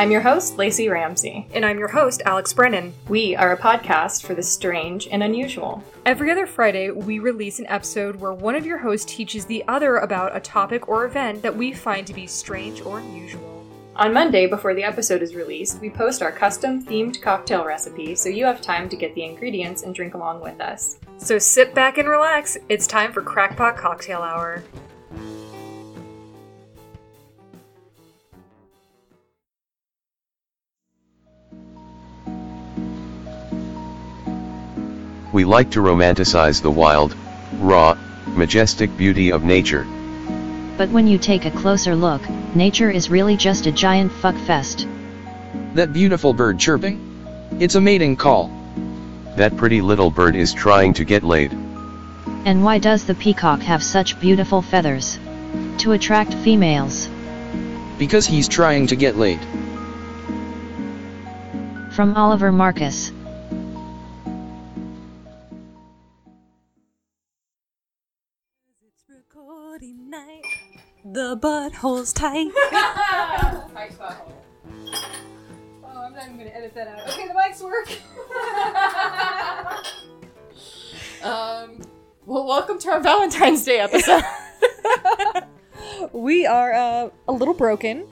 I'm your host, Lacey Ramsey. And I'm your host, Alex Brennan. We are a podcast for the strange and unusual. Every other Friday, we release an episode where one of your hosts teaches the other about a topic or event that we find to be strange or unusual. On Monday, before the episode is released, we post our custom themed cocktail recipe so you have time to get the ingredients and drink along with us. So sit back and relax. It's time for Crackpot Cocktail Hour. We like to romanticize the wild, raw, majestic beauty of nature. But when you take a closer look, nature is really just a giant fuck fest. That beautiful bird chirping? It's a mating call. That pretty little bird is trying to get laid. And why does the peacock have such beautiful feathers? To attract females. Because he's trying to get laid. From Oliver Marcus. The butthole's tight. Tight butthole. Oh, I'm not even gonna edit that out. Okay, the mics work. um, well, welcome to our Valentine's Day episode. We are uh, a little broken.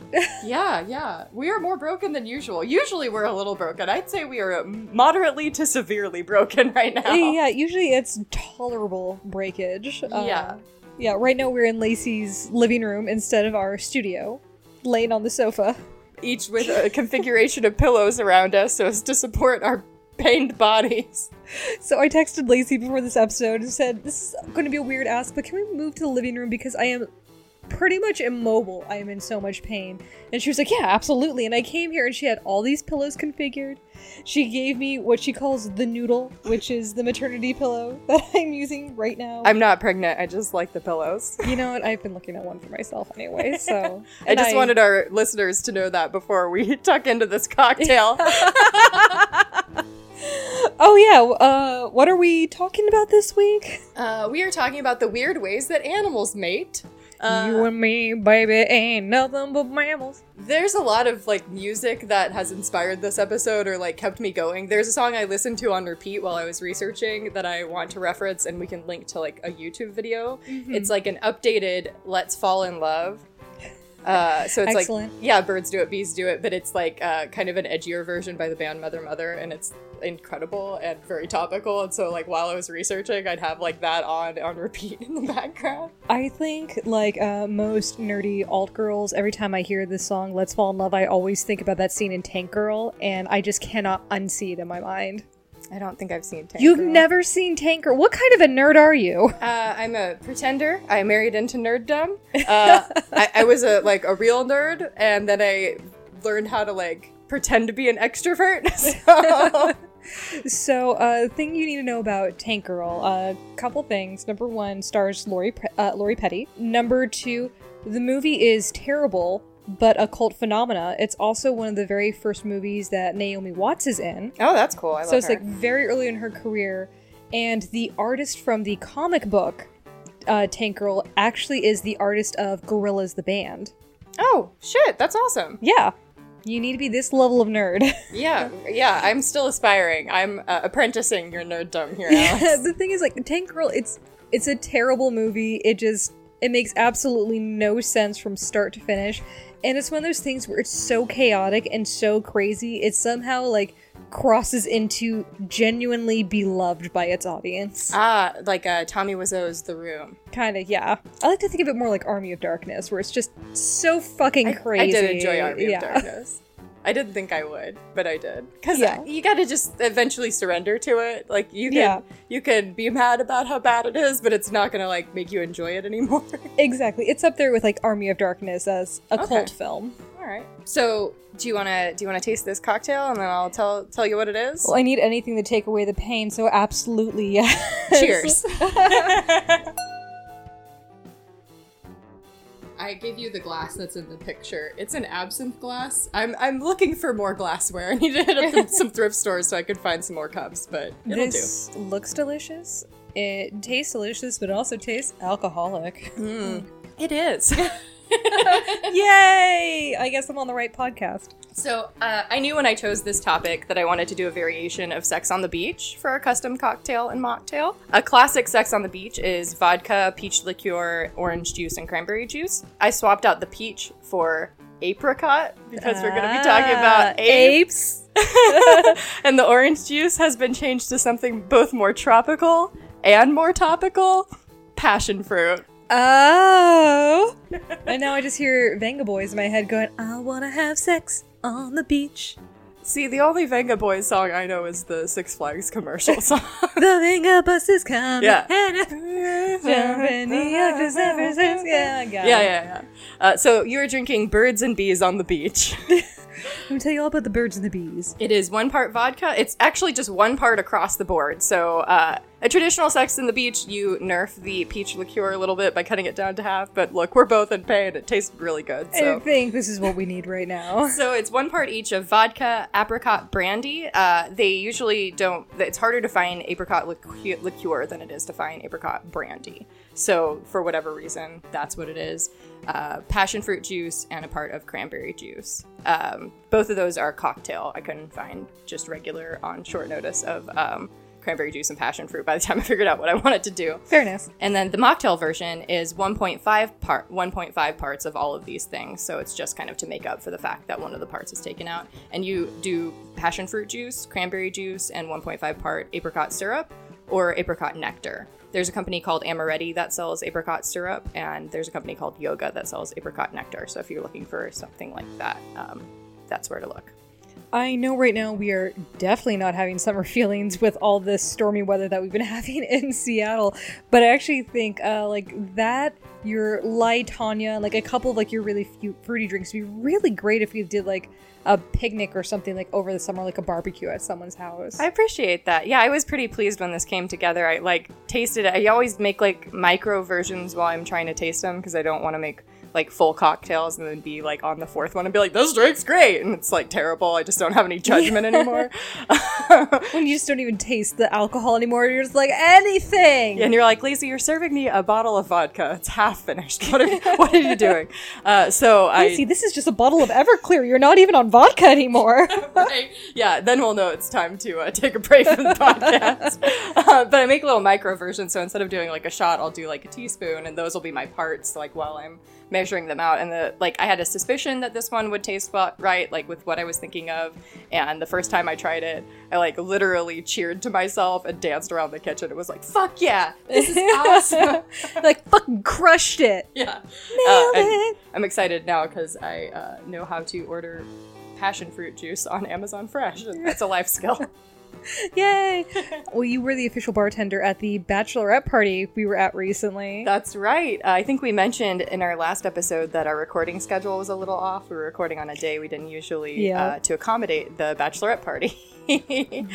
yeah, yeah. We are more broken than usual. Usually we're a little broken. I'd say we are moderately to severely broken right now. Yeah, usually it's tolerable breakage. Uh, Yeah. Yeah, right now we're in Lacey's living room instead of our studio, laying on the sofa. Each with a configuration of pillows around us so as to support our pained bodies. So I texted Lacey before this episode and said, This is going to be a weird ask, but can we move to the living room because I am pretty much immobile. I am in so much pain. And she was like, Yeah, absolutely. And I came here and she had all these pillows configured. She gave me what she calls the noodle, which is the maternity pillow that I'm using right now. I'm not pregnant. I just like the pillows. You know what? I've been looking at one for myself anyway, so. I just wanted our listeners to know that before we tuck into this cocktail. Oh, yeah. Uh, what are we talking about this week? uh, we are talking about the weird ways that animals mate. Uh, you and me, baby, ain't nothing but mammals. There's a lot of like music that has inspired this episode or like kept me going. There's a song I listened to on repeat while I was researching that I want to reference, and we can link to like a YouTube video. It's like an updated "Let's Fall in Love." Uh, so it's Excellent. like yeah, birds do it, bees do it, but it's like uh, kind of an edgier version by the band Mother Mother, and it's incredible and very topical. And so like while I was researching, I'd have like that on on repeat in the background. I think, like uh, most nerdy alt girls, every time I hear this song, Let's Fall in Love, I always think about that scene in Tank Girl, and I just cannot unsee it in my mind. I don't think I've seen. Tank You've Girl. never seen Tank Girl? What kind of a nerd are you? Uh, I'm a pretender. I married into nerddom. Uh, I, I was a like a real nerd, and then I learned how to like pretend to be an extrovert. So So, uh, thing you need to know about Tank Girl, a couple things. Number one, stars Lori, uh, Lori Petty. Number two, the movie is terrible, but a cult phenomena. It's also one of the very first movies that Naomi Watts is in. oh, that's cool. I love so it's her. like very early in her career, and the artist from the comic book uh, Tank Girl actually is the artist of Gorillaz the band. oh shit, that's awesome. Yeah, you need to be this level of nerd. Yeah, yeah. I'm still aspiring. I'm uh, apprenticing your nerddom here. Alex. the thing is, like Tank Girl, it's it's a terrible movie. It just it makes absolutely no sense from start to finish, and it's one of those things where it's so chaotic and so crazy. It somehow like crosses into genuinely beloved by its audience. ah, like uh, Tommy Wiseau's The Room. Kind of, yeah. I like to think of it more like Army of Darkness, where it's just so fucking I, crazy. I did enjoy Army yeah. of Darkness. I didn't think I would, but I did. Because Yeah. you got to just eventually surrender to it. Like you can, Yeah. you can be mad about how bad it is, but it's not gonna like make you enjoy it anymore. Exactly. It's up there with like Army of Darkness as a Okay. cult film. All right. So, do you wanna do you wanna taste this cocktail, and then I'll tell tell you what it is? Well, I need anything to take away the pain, so absolutely yes. Cheers. I gave you the glass that's in the picture. It's an absinthe glass. I'm I'm looking for more glassware. I need to hit up some- some thrift stores so I could find some more cups, but it'll this looks delicious. It tastes delicious, but it also tastes alcoholic. do. Mm. It is. Yay! I guess I'm on the right podcast. So uh, I knew when I chose this topic that I wanted to do a variation of Sex on the Beach for our custom cocktail and mocktail. A classic Sex on the Beach is vodka, peach liqueur, orange juice, and cranberry juice. I swapped out the peach for apricot because we're going to be talking about Ah, apes. and the orange juice has been changed to something both more tropical and more topical passion fruit. Oh. and now I just hear Vengaboys in my head going, I wanna have sex on the beach. See, the only Vengaboys song I know is the Six Flags commercial song. The Venga bus is coming. Yeah. Jumping the up to San Yeah, Yeah, yeah, yeah. Uh, so you are drinking birds and bees on the beach. Let me tell you all about the birds and the bees. it is one part vodka. It's actually just one part across the board. So uh, a traditional sex in the beach, you nerf the peach liqueur a little bit by cutting it down to half. But look, we're both in pain. It tastes really good. I think this is what we need right now. So it's one part each of vodka, apricot brandy. Uh, they usually don't. It's harder to find apricot liqueur, liqueur than it is to find apricot brandy. So for whatever reason, that's what it is. Uh, passion fruit juice and a part of cranberry juice. Um, both of those are cocktail. I couldn't find just regular on short notice of um, cranberry juice and passion fruit by the time I figured out what I wanted to do. Fairness. And then the mocktail version is 1.5 part 1.5 parts of all of these things. So it's just kind of to make up for the fact that one of the parts is taken out. And you do passion fruit juice, cranberry juice, and 1.5 part apricot syrup or apricot nectar. There's a company called Amoretti that sells apricot syrup, and there's a company called Yoga that sells apricot nectar. So if you're looking for something like that, um, that's where to look. I know right now we are definitely not having summer feelings with all this stormy weather that we've been having in Seattle, but I actually think uh, like that your Tanya, like a couple of like your really fruity drinks would be really great if you did like a picnic or something like over the summer, like a barbecue at someone's house. I appreciate that. Yeah, I was pretty pleased when this came together. I like tasted it. I always make like micro versions while I'm trying to taste them because I don't want to make like full cocktails and then be like on the fourth one and be like, this drink's great. And it's like terrible. I just don't have any judgment anymore. when you just don't even taste the alcohol anymore, you're just like anything. and you're like, Lisa, you're serving me a bottle of vodka. It's half finished. What are, what are you doing? Uh, so I. See, this is just a bottle of Everclear. You're not even on vodka anymore. right? Yeah, then we'll know it's time to uh, take a break from the podcast. uh, but I make a little micro versions, so instead of doing like a shot, I'll do like a teaspoon, and those will be my parts, like while I'm measuring them out. And the like, I had a suspicion that this one would taste right, like with what I was thinking of. And the first time I tried it, I like literally cheered to myself and danced around the kitchen. It was like, "Fuck yeah, this is awesome!" like fucking crushed it. yeah, Nailed and it. I'm excited now because I uh, know how to order passion fruit juice on Amazon Fresh. and That's a life skill. Yay! well, you were the official bartender at the bachelorette party we were at recently. That's right. Uh, I think we mentioned in our last episode that our recording schedule was a little off. We were recording on a day we didn't usually Yeah. uh, to accommodate the bachelorette party.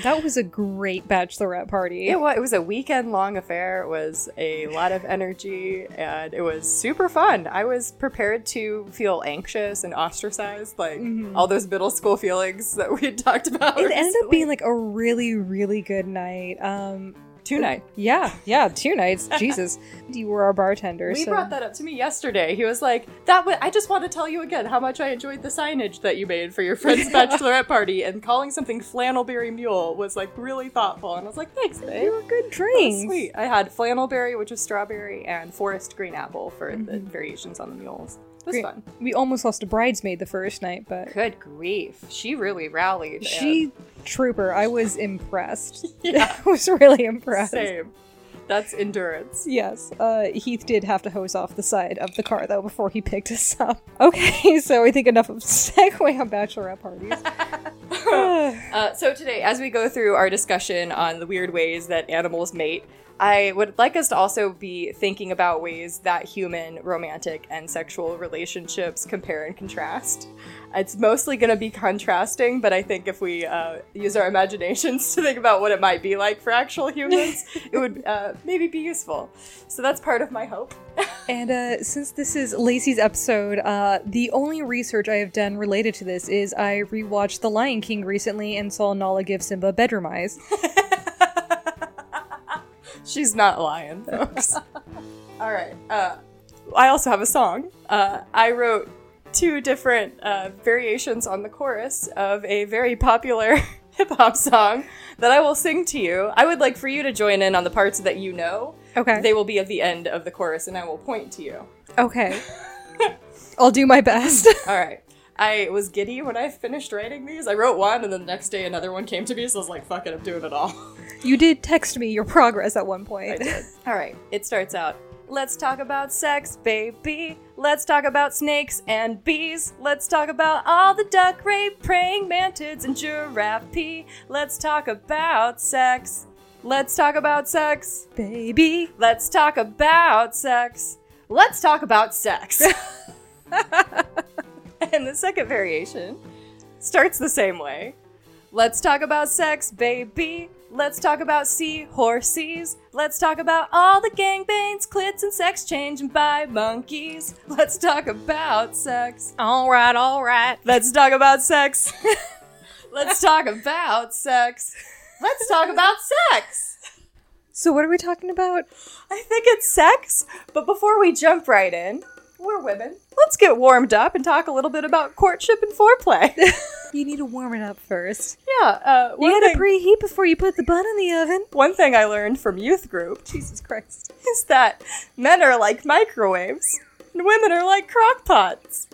that was a great bachelorette party. It was, it was a weekend long affair. It was a lot of energy and it was super fun. I was prepared to feel anxious and ostracized, like all those middle school feelings that we had talked about. Mm-hmm. It ended up being like a really, really really good night. Um, two night. yeah, yeah, two nights. Jesus, you were our bartender. We so. brought that up to me yesterday. He was like, "That wa- I just want to tell you again how much I enjoyed the signage that you made for your friend's bachelorette party, and calling something flannelberry mule was like really thoughtful." And I was like, "Thanks, babe." were good was drinks. sweet. I had flannelberry, which was strawberry, and forest green apple for the Mm-hmm. variations on the mules. It was fun. We almost lost a bridesmaid the first night, but Good grief, she really rallied. she trooper. I was impressed. Yeah. I was really and- impressed. same. That's endurance. Yes, uh, Heath did have to hose off the side of the car though before he picked us up. Okay, so I think enough of segue on bachelorette parties. Uh, so today, as we go through our discussion on the weird ways that animals mate, I would like us to also be thinking about ways that human romantic and sexual relationships compare and contrast. It's mostly going to be contrasting, but I think if we uh, use our imaginations to think about what it might be like for actual humans, it would uh, maybe be useful. So that's part of my hope. and uh, since this is Lacey's episode, uh, the only research I have done related to this is I rewatched The Lion King recently and saw Nala give Simba bedroom eyes. She's not lying, folks. All right. Uh, I also have a song. Uh, I wrote two different uh, variations on the chorus of a very popular hip hop song that I will sing to you. I would like for you to join in on the parts that you know. Okay. They will be at the end of the chorus, and I will point to you. okay. I'll do my best. All right. I was giddy when I finished writing these. I wrote one, and then the next day another one came to me, so I was like, fuck it, I'm doing it all. you did text me your progress at one point. I did. All right, it starts out. Let's talk about sex, baby. Let's talk about snakes and bees. Let's talk about all the duck rape, praying mantids, and giraffe pee. Let's talk about sex. Let's talk about sex. Baby. Let's talk about sex. Let's talk about sex. and the second variation starts the same way. Let's talk about sex, baby. Let's talk about seahorses. Let's talk about all the gangbangs, clits, and sex changing by monkeys. Let's talk about sex. Alright, alright. Let's talk about sex. Let's talk about sex. Let's talk about sex. So what are we talking about? I think it's sex, but before we jump right in, we're women. Let's get warmed up and talk a little bit about courtship and foreplay. You need to warm it up first. yeah, uh, You gotta thing, preheat before you put the bun in the oven. one thing I learned from youth group Jesus Christ. is that men are like microwaves and women are like crock pots.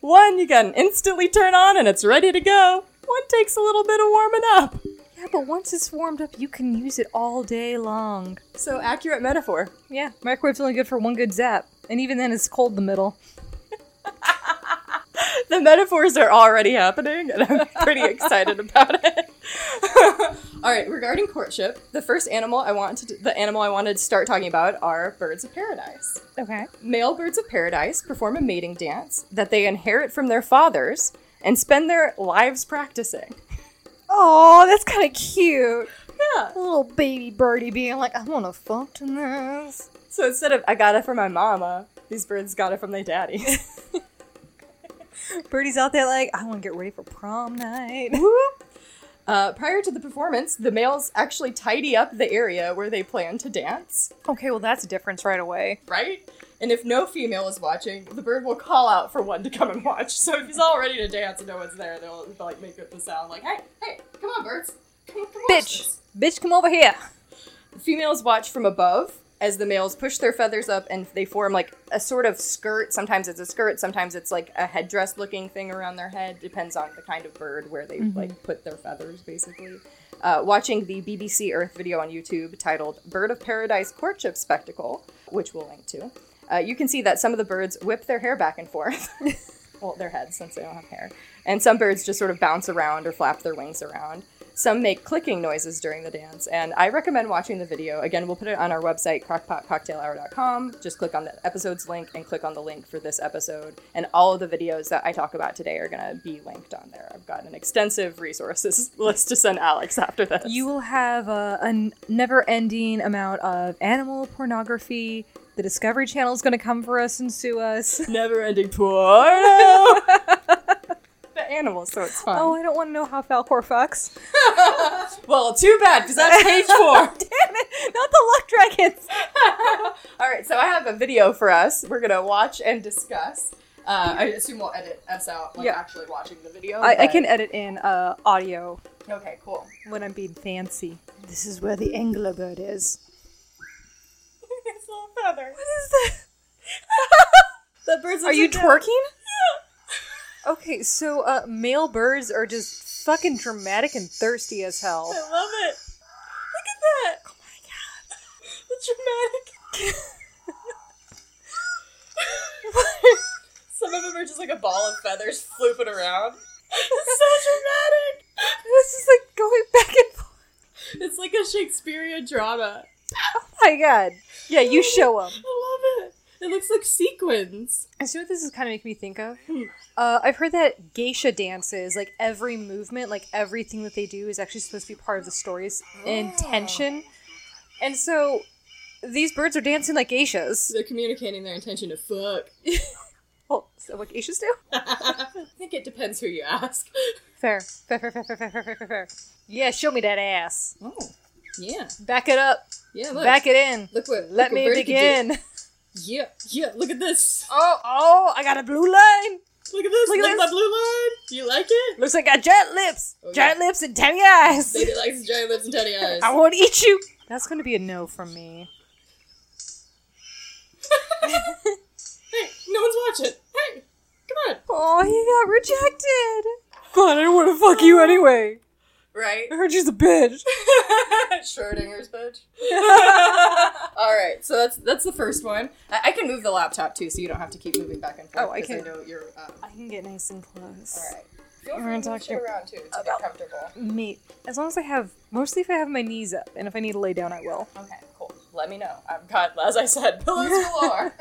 One you can instantly turn on and it's ready to go. One takes a little bit of warming up. Yeah, but once it's warmed up, you can use it all day long. So accurate metaphor. Yeah, microwave's only good for one good zap. And even then, it's cold in the middle. the metaphors are already happening, and I'm pretty excited about it. All right, regarding courtship, the first animal I want to the animal I wanted to start talking about are birds of paradise. Okay. Male birds of paradise perform a mating dance that they inherit from their fathers and spend their lives practicing. Oh, that's kind of cute. Yeah. A little baby birdie being like, I want to fuck in this. So instead of I got it from my mama, these birds got it from their daddy. Birdie's out there like, I want to get ready for prom night. Uh, prior to the performance, the males actually tidy up the area where they plan to dance. okay, well, that's a difference right away. right? And if no female is watching, the bird will call out for one to come and watch. So if he's all ready to dance and no one's there, they'll, they'll like make it the sound like, "Hey, hey, come on, birds, come, come watch Bitch. this." Bitch, come over here. The females watch from above as the males push their feathers up and they form like a sort of skirt. Sometimes it's a skirt, sometimes it's like a headdress-looking thing around their head. Depends on the kind of bird where they like put their feathers, basically. Uh, watching the BBC Earth video on YouTube titled "Bird of Paradise Courtship Spectacle," which we'll link to. Uh, you can see that some of the birds whip their hair back and forth. well, their heads, since they don't have hair. And some birds just sort of bounce around or flap their wings around. Some make clicking noises during the dance, and I recommend watching the video. Again, we'll put it on our website, crockpotcocktailhour.com. Just click on the episode's link and click on the link for this episode. And all of the videos that I talk about today are going to be linked on there. I've got an extensive resources list to send Alex after this. You will have a, a never ending amount of animal pornography. The Discovery Channel is going to come for us and sue us. never ending porno. animals, so it's fun. Oh, I don't want to know how Falcor fucks. well, too bad, because that's page four. Damn it! Not the luck dragons! All right, so I have a video for us. We're gonna watch and discuss. Uh, I assume we'll edit us out, like Yeah. actually watching the video. I, I but- can edit in uh, audio Okay, cool. when I'm being fancy. This is where the angler bird is. it's little feather. What is that? The birds. Are you twerking? Okay, so uh, male birds are just fucking dramatic and thirsty as hell. I love it. Look at that. Oh my god. The dramatic. Some of them are just like a ball of feathers flooping around. It's so dramatic. This is like going back and forth. It's like a Shakespearean drama. Oh my god. Yeah, you show them. I love it. It looks like sequins. I see what this is kind of making me think of. Uh, I've heard that geisha dances, like every movement, like everything that they do, is actually supposed to be part of the story's intention. Oh. And so these birds are dancing like geishas. They're communicating their intention to fuck. well, so what geishas do? I think it depends who you ask. Fair. Fair, fair, fair, fair, fair, fair, fair, fair. Yeah, show me that ass. Oh, yeah. Back it up. Yeah, look. Back it in. Look what. Look Let what me can do. begin. Yeah, yeah, look at this. Oh, oh, I got a blue line. Look at this. Look Look, at this. that blue line. Do you like it? Looks like I got giant lips. Oh, giant lips and tiny eyes. Baby likes giant lips and teddy eyes. I want to eat you. That's going to be a no from me. Hey, no one's watching. Hey, come on. Oh, he got rejected. Fun, I don't want to fuck you oh. anyway. Right? I heard she's a bitch. Schrodinger's bitch. All right, so that's that's the first one. I, I can move the laptop too, so you don't have to keep moving back and forth. Oh, I 'cause can- I know you're. Um, I can get nice and close. all right. Feel We're free gonna to move talk shit to- around too to get comfortable. Me, as long as I have, mostly if I have my knees up, and if I need to lay down, I will. Okay, cool. Let me know. I've got, as I said, pillows galore.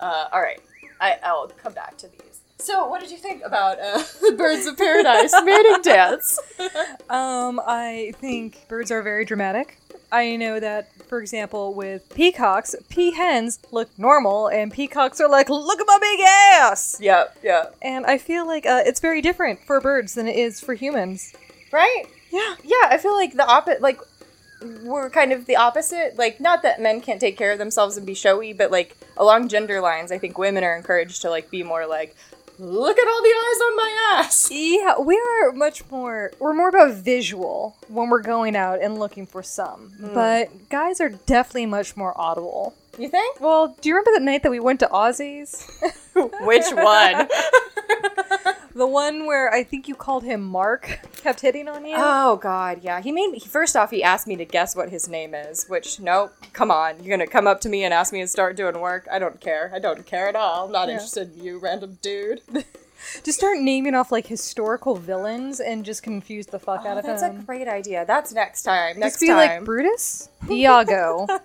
uh, all right, I, I'll come back to these. So, what did you think about uh, the Birds of Paradise mating dance? Um, I think birds are very dramatic. I know that, for example, with peacocks, peahens look normal, and peacocks are like, look at my big ass! yep, yep. And I feel like uh, it's very different for birds than it is for humans. Right? Yeah. Yeah, I feel like the opposite, like, we're kind of the opposite. Like, not that men can't take care of themselves and be showy, but like, along gender lines, I think women are encouraged to, like, be more like, look at all the eyes on my ass. Yeah, we are much more, we're more about visual when we're going out and looking for some. Hmm. But guys are definitely much more audible. You think? Well, do you remember the night that we went to Aussie's? Which one? the one where I think you called him Mark kept hitting on you? Oh God, yeah. He made me. First off, he asked me to guess what his name is. Which, nope. Come on, you're gonna come up to me and ask me to start doing work. I don't care. I don't care at all. I'm not Yeah. interested in you, random dude. Just start naming off like historical villains and just confuse the fuck oh, out of Oh, That's a great idea. That's next time. Next just be time. like Brutus, Iago. Am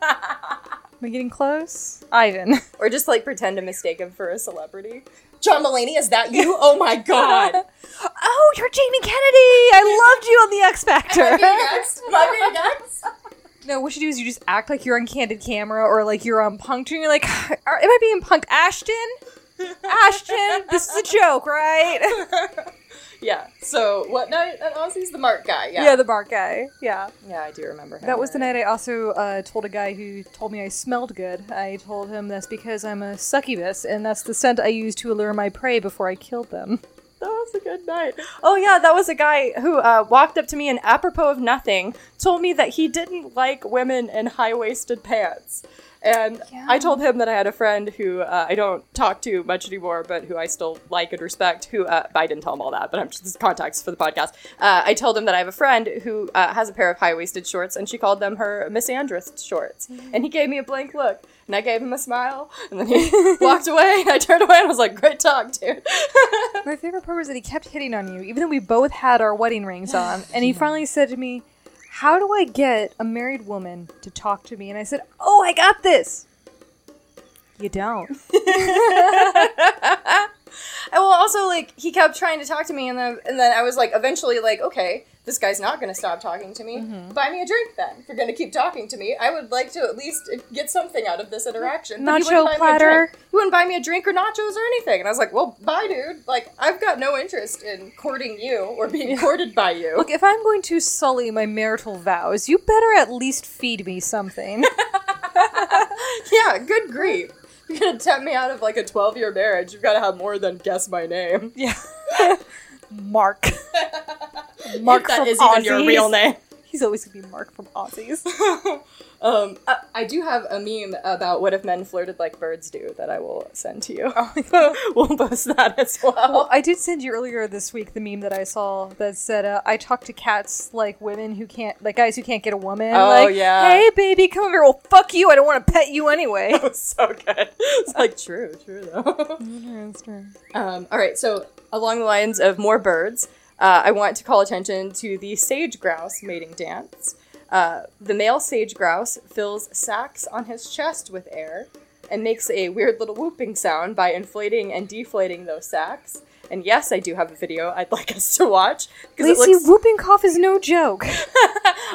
I getting close? Ivan. or just like pretend to mistake him for a celebrity. John Mulaney, is that you? Oh my God. oh, you're Jamie Kennedy. I loved you on the X Factor. Am I being next? no, what you do is you just act like you're on candid camera or like you're on punked, and you're like, "Am I being punked, Ashton? Ashton, this is a joke, right?" Yeah. So what night at Ozzy's? The Mark guy. Yeah. Yeah, the Mark guy. Yeah. yeah, I do remember him. That was the night I also uh, told a guy who told me I smelled good. I told him that's because I'm a succubus, and that's the scent I use to allure my prey before I killed them. That was a good night. Oh yeah, that was a guy who uh, walked up to me and apropos of nothing told me that he didn't like women in high waisted pants. And I told him that I had a friend who uh, I don't talk to much anymore, but who I still like and respect. Who uh, I didn't tell him all that, but I'm just context for the podcast. Uh, I told him that I have a friend who uh, has a pair of high waisted shorts, and she called them her Miss misandrist shorts. And he gave me a blank look, and I gave him a smile, and then he walked away. And I turned away and I was like, "Great talk, dude." My favorite part was that he kept hitting on you, even though we both had our wedding rings on. And he finally said to me, How do I get a married woman to talk to me? And I said, Oh, I got this. You don't. Well, also like he kept trying to talk to me, and then and then I was like, eventually, like, okay, this guy's not gonna stop talking to me. Mm-hmm. Buy me a drink then. If you're gonna keep talking to me, I would like to at least get something out of this interaction. Nacho wouldn't buy me a platter. drink. He wouldn't buy me a drink or nachos or anything, and I was like, well, bye, dude. Like, I've got no interest in courting you or being courted by you. Look, if I'm going to sully my marital vows, you better at least feed me something. yeah, good grief. You're gonna tempt me out of like a 12 year marriage. You've got to have more than guess my name. yeah. Mark. Mark That from is even your Aussies. real name. He's always gonna be Mark from Aussies. Um, I, I do have a meme about what if men flirted like birds do that I will send to you. we'll post that as well. Well, I did send you earlier this week the meme that I saw that said, uh, "I talk to cats like women who can't, like guys who can't get a woman." Oh, like, yeah. Hey, baby, come over. Well, fuck you. I don't want to pet you anyway. That was so good. It's like true, true though. um, all right, so along the lines of more birds, uh, I want to call attention to the sage grouse mating dance. Uh, the male sage grouse fills sacs on his chest with air and makes a weird little whooping sound by inflating and deflating those sacs. And yes, I do have a video I'd like us to watch because it Lacey, looks. whooping cough is no joke.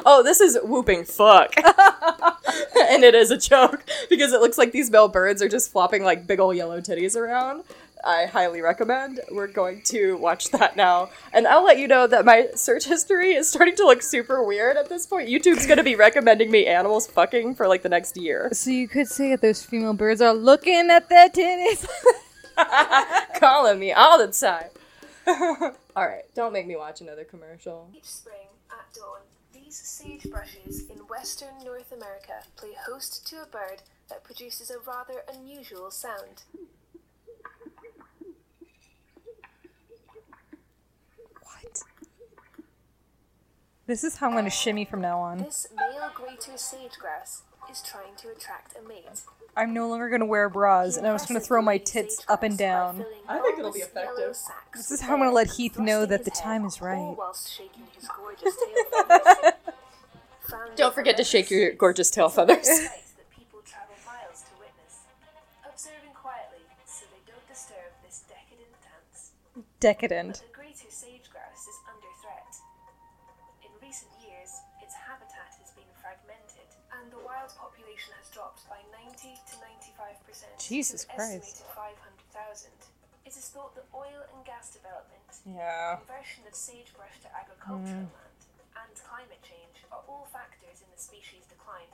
Oh, this is whooping fuck. and it is a joke because it looks like these male birds are just flopping like big old yellow titties around. I highly recommend. We're going to watch that now. And I'll let you know that my search history is starting to look super weird at this point. YouTube's going to be recommending me animals fucking for like the next year. So you could say that those female birds are looking at their titties. Calling me all the time. Alright, don't make me watch another commercial. Each spring at dawn, these sagebrushes in western North America play host to a bird that produces a rather unusual sound. This is how I'm gonna shimmy from now on. This male greater sage grouse is trying to attract a mate. I'm no longer gonna wear bras, and I'm just gonna throw my tits up and down. I think it'll be effective. This is how I'm gonna let Heath know that the time is right. Don't forget to shake your gorgeous tail feathers. that Jesus Christ. 500,000. It is thought that oil and gas development, Yeah. conversion of sagebrush to agricultural mm. land, and climate change are all factors in the species' decline.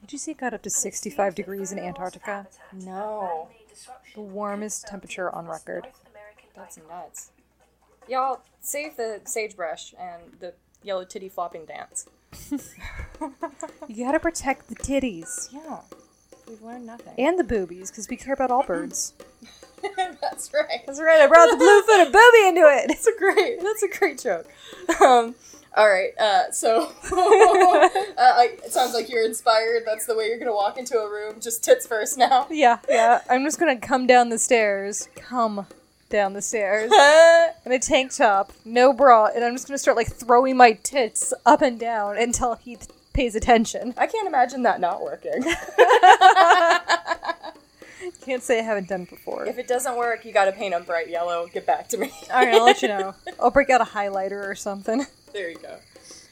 Did you see it got up to 65 degrees in Antarctica? No. The warmest temperature on record. That's nuts. Y'all, save the sagebrush and the yellow titty flopping dance. You gotta protect the titties. Yeah. We've learned nothing. And the boobies, because we care about all birds. That's right. That's right, I brought the blue footed booby into it! That's a great. That's a great joke. Um, all right. Uh, so uh, it sounds like you're inspired. That's the way you're gonna walk into a room. Just tits first now. Yeah, yeah. I'm just gonna come down the stairs. Come down the stairs. in a tank top, no bra, and I'm just gonna start like throwing my tits up and down until he pays attention. I can't imagine that not working. Can't say I haven't done it before. if it doesn't work, you gotta paint them bright yellow. Get back to me. Alright, I'll let you know. I'll break out a highlighter or something. There you go.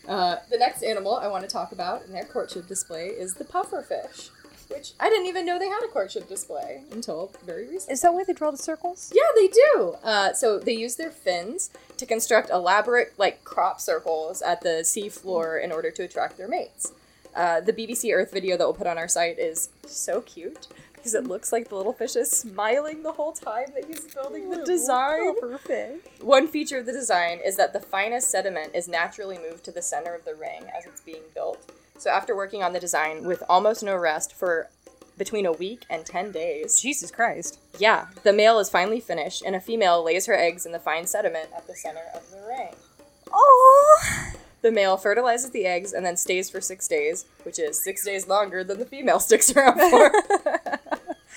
Uh, the next animal I want to talk about in their courtship display is the pufferfish, which I didn't even know they had a courtship display until very recently. Is that why they draw the circles? Yeah, they do. Uh, so they use their fins to construct elaborate, like crop circles at the seafloor in order to attract their mates. Uh, the BBC Earth video that we'll put on our site is so cute because it looks like the little fish is smiling the whole time that he's building the design. Perfect. One feature of the design is that the finest sediment is naturally moved to the center of the ring as it's being built. So after working on the design with almost no rest for between a week and 10 days, Jesus Christ. yeah, the male is finally finished and a female lays her eggs in the fine sediment at the center of the ring. Oh, The male fertilizes the eggs and then stays for six days, which is six days longer than the female sticks around for.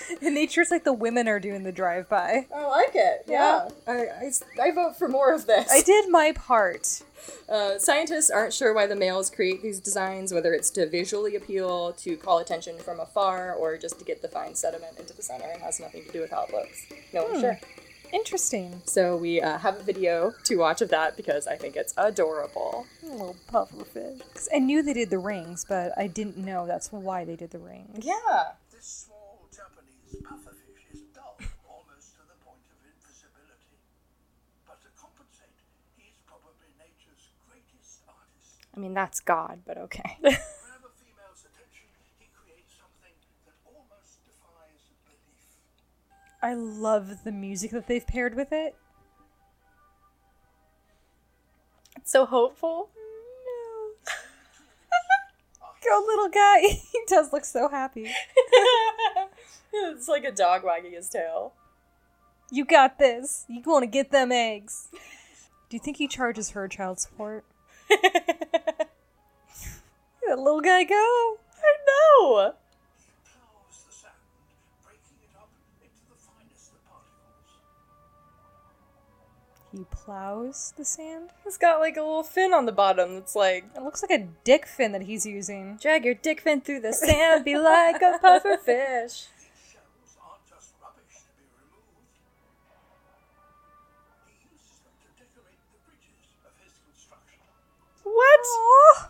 in nature's like the women are doing the drive by. I like it. Yeah. I, I, I vote for more of this. I did my part. Uh, scientists aren't sure why the males create these designs, whether it's to visually appeal, to call attention from afar, or just to get the fine sediment into the center. It has nothing to do with how it looks. No one's sure. Interesting. So we uh, have a video to watch of that because I think it's adorable. little pufferfish. I knew they did the rings, but I didn't know that's why they did the rings. Yeah. I mean, that's God, but okay. To grab a female's attention, he creates something that almost defies belief. I love the music that they've paired with it. it's so hopeful. Go, little guy. he does look so happy. it's like a dog wagging his tail. You got this. You gonna get them eggs. Do you think he charges her child support? That little guy go. I know. Plows the sand, breaking it up into the finest of particles. He plows the sand. He's got like a little fin on the bottom that's like, It looks like a dick fin that he's using. drag your dick fin through the sand, be like a puffer fish. Shells aren't just rubbish to be removed. He uses them to decorate the bridges of his construction. What? Aw.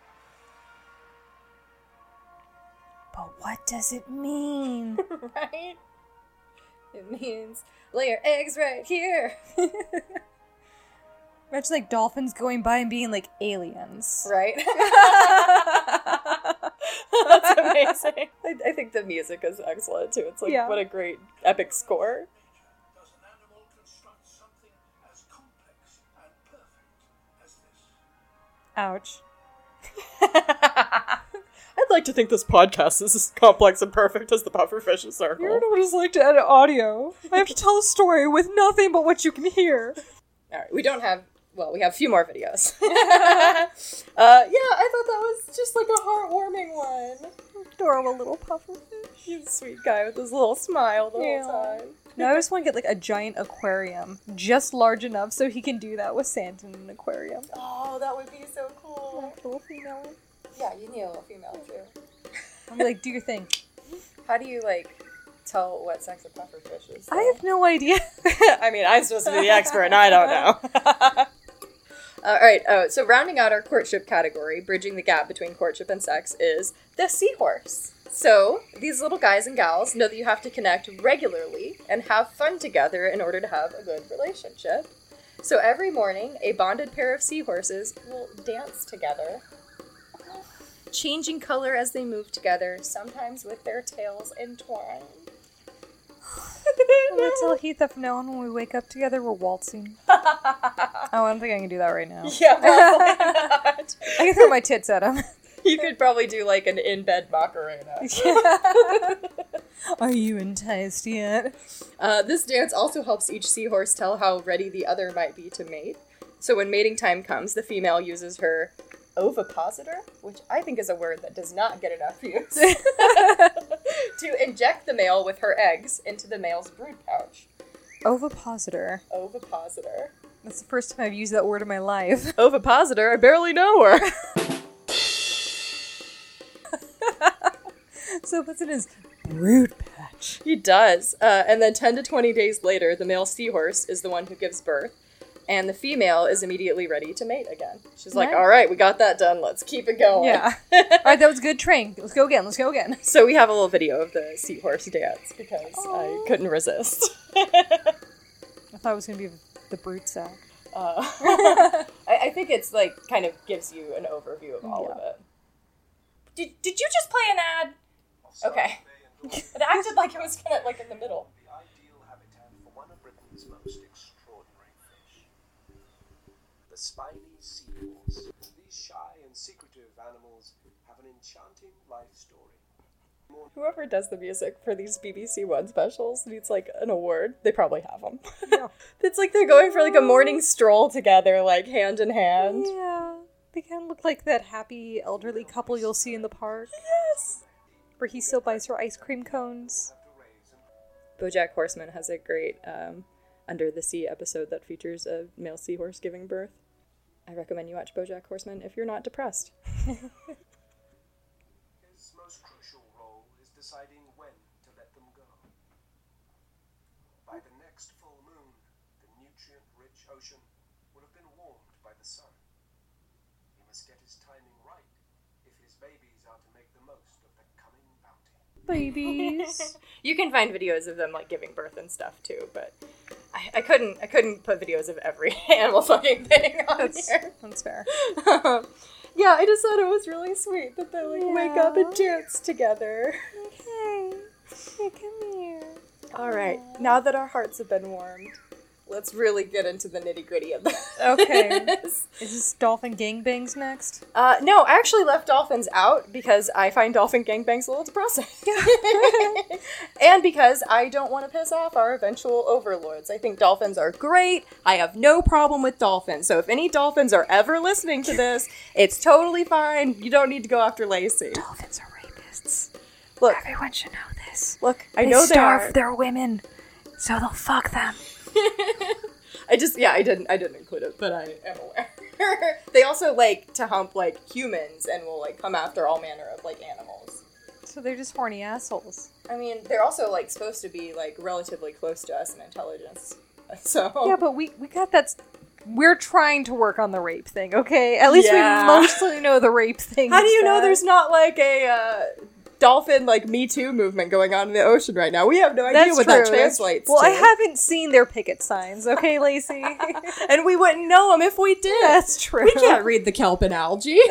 But what does it mean? right? It means lay your eggs right here. Imagine like dolphins going by and being like aliens. right? That's amazing. I, I think the music is excellent too. It's like Yeah. what a great epic score. Does an animal construct something as complex and perfect as this? Ouch. I'd like to think this podcast is as complex and perfect as the pufferfish circle. You know what it's like to edit audio. I have to tell a story with nothing but what you can hear. All right, we don't have. Well, we have a few more videos. uh, yeah, I thought that was just like a heartwarming one. Adorable little pufferfish. He's a sweet guy with his little smile the Yeah. whole time. Now I just want to get like a giant aquarium, just large enough so he can do that with sand in an aquarium. Oh, that would be so cool. Little female one. Yeah, you need a female too. I'm like, do your thing. How do you like tell what sex a pufferfish is? I have no idea. I mean, I'm supposed to be the expert, and I don't know. All right. Oh, so rounding out our courtship category, bridging the gap between courtship and sex, is the seahorse. So these little guys and gals know that you have to connect regularly and have fun together in order to have a good relationship. So every morning, a bonded pair of seahorses will dance together, changing color as they move together, sometimes with their tails entwined. Gonna tell Heath that from now when we wake up together, we're waltzing. oh, I don't think I can do that right now. Yeah, probably not. I can throw my tits at him. You could probably do like an in bed Macarena. Are you enticed yet? Uh, this dance also helps each seahorse tell how ready the other might be to mate. So when mating time comes, the female uses her ovipositor, which I think is a word that does not get enough use, to inject the male with her eggs into the male's brood pouch. Ovipositor. Ovipositor. That's the first time I've used that word in my life. Ovipositor? I barely know her. So puts it in his brood patch. He does. Uh, and then 10 to 20 days later, the male seahorse is the one who gives birth, and the female is immediately ready to mate again. She's like, Nice. all right, we got that done. Let's keep it going. Yeah. All right, that was a good train. Let's go again. Let's go again. So we have a little video of the seahorse dance because I couldn't resist. I thought it was gonna be the brute sack. Uh, I, I think it's like kind of gives you an overview of all of it. Did, did you just play an ad? Okay. It acted like it was kind of like in the middle. The spiny seahorse. These shy and secretive animals have an enchanting life story. Whoever does the music for these BBC One specials needs like an award. They probably have them. Yeah. it's like they're going for like a morning stroll together, like hand in hand. Yeah. They kind of look like that happy elderly couple you'll see in the park. Yes. Where he still buys her ice cream cones. BoJack Horseman has a great um, Under the Sea episode that features a male seahorse giving birth. I recommend you watch BoJack Horseman if you're not depressed. His most crucial role is deciding when to let them go. By the next full moon, the nutrient rich ocean will have been warmed by the sun. He must get his timing right if his babies are to make the most of the coming bounty. Babies. You can find videos of them like giving birth and stuff too, but I, I couldn't I couldn't put videos of every animal fucking thing on That's, here. that's fair. yeah, I just thought it was really sweet that they like wake up and dance together. Hey, hey, come here. All right, now that our hearts have been warmed, let's really get into the nitty gritty of this. Okay. Is this dolphin gangbangs next? Uh, no, I actually left dolphins out because I find dolphin gangbangs a little depressing. and because I don't want to piss off our eventual overlords. I think dolphins are great. I have no problem with dolphins. So if any dolphins are ever listening to this, it's totally fine. You don't need to go after Lacey. Dolphins are rapists. Look, Everyone should know this. look, I know they are. their women, so they'll fuck them. I just, yeah, I didn't, I didn't include it, but I am aware. they also like to hump like humans and will like come after all manner of like animals. So they're just horny assholes. I mean, they're also like supposed to be like relatively close to us in intelligence. So Yeah, but we we got that. s- We're trying to work on the rape thing, okay? At least Yeah. we mostly know the rape thing. how do you know there's not like a uh, dolphin like Me Too movement going on in the ocean right now? We have no idea That's what true. that translates. Well, to. I haven't seen their picket signs, okay, Lacey? and we wouldn't know them if we did. That's true. We can't read the kelp and algae.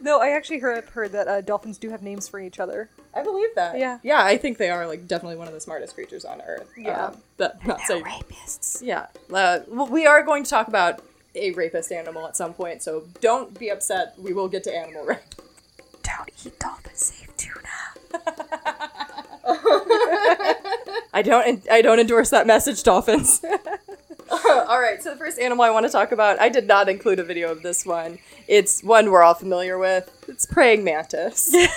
No, I actually heard heard that uh, dolphins do have names for each other. I believe that. Yeah. Yeah, I think they are like definitely one of the smartest creatures on Earth. Yeah. Um, that not saying. rapists. Yeah. Uh, well, we are going to talk about a rapist animal at some point, so don't be upset. We will get to animal rape. Don't eat dolphin safe tuna. I don't. I don't endorse that message, dolphins. all right. So the first animal I want to talk about, I did not include a video of this one. It's one we're all familiar with. It's praying mantis. Eat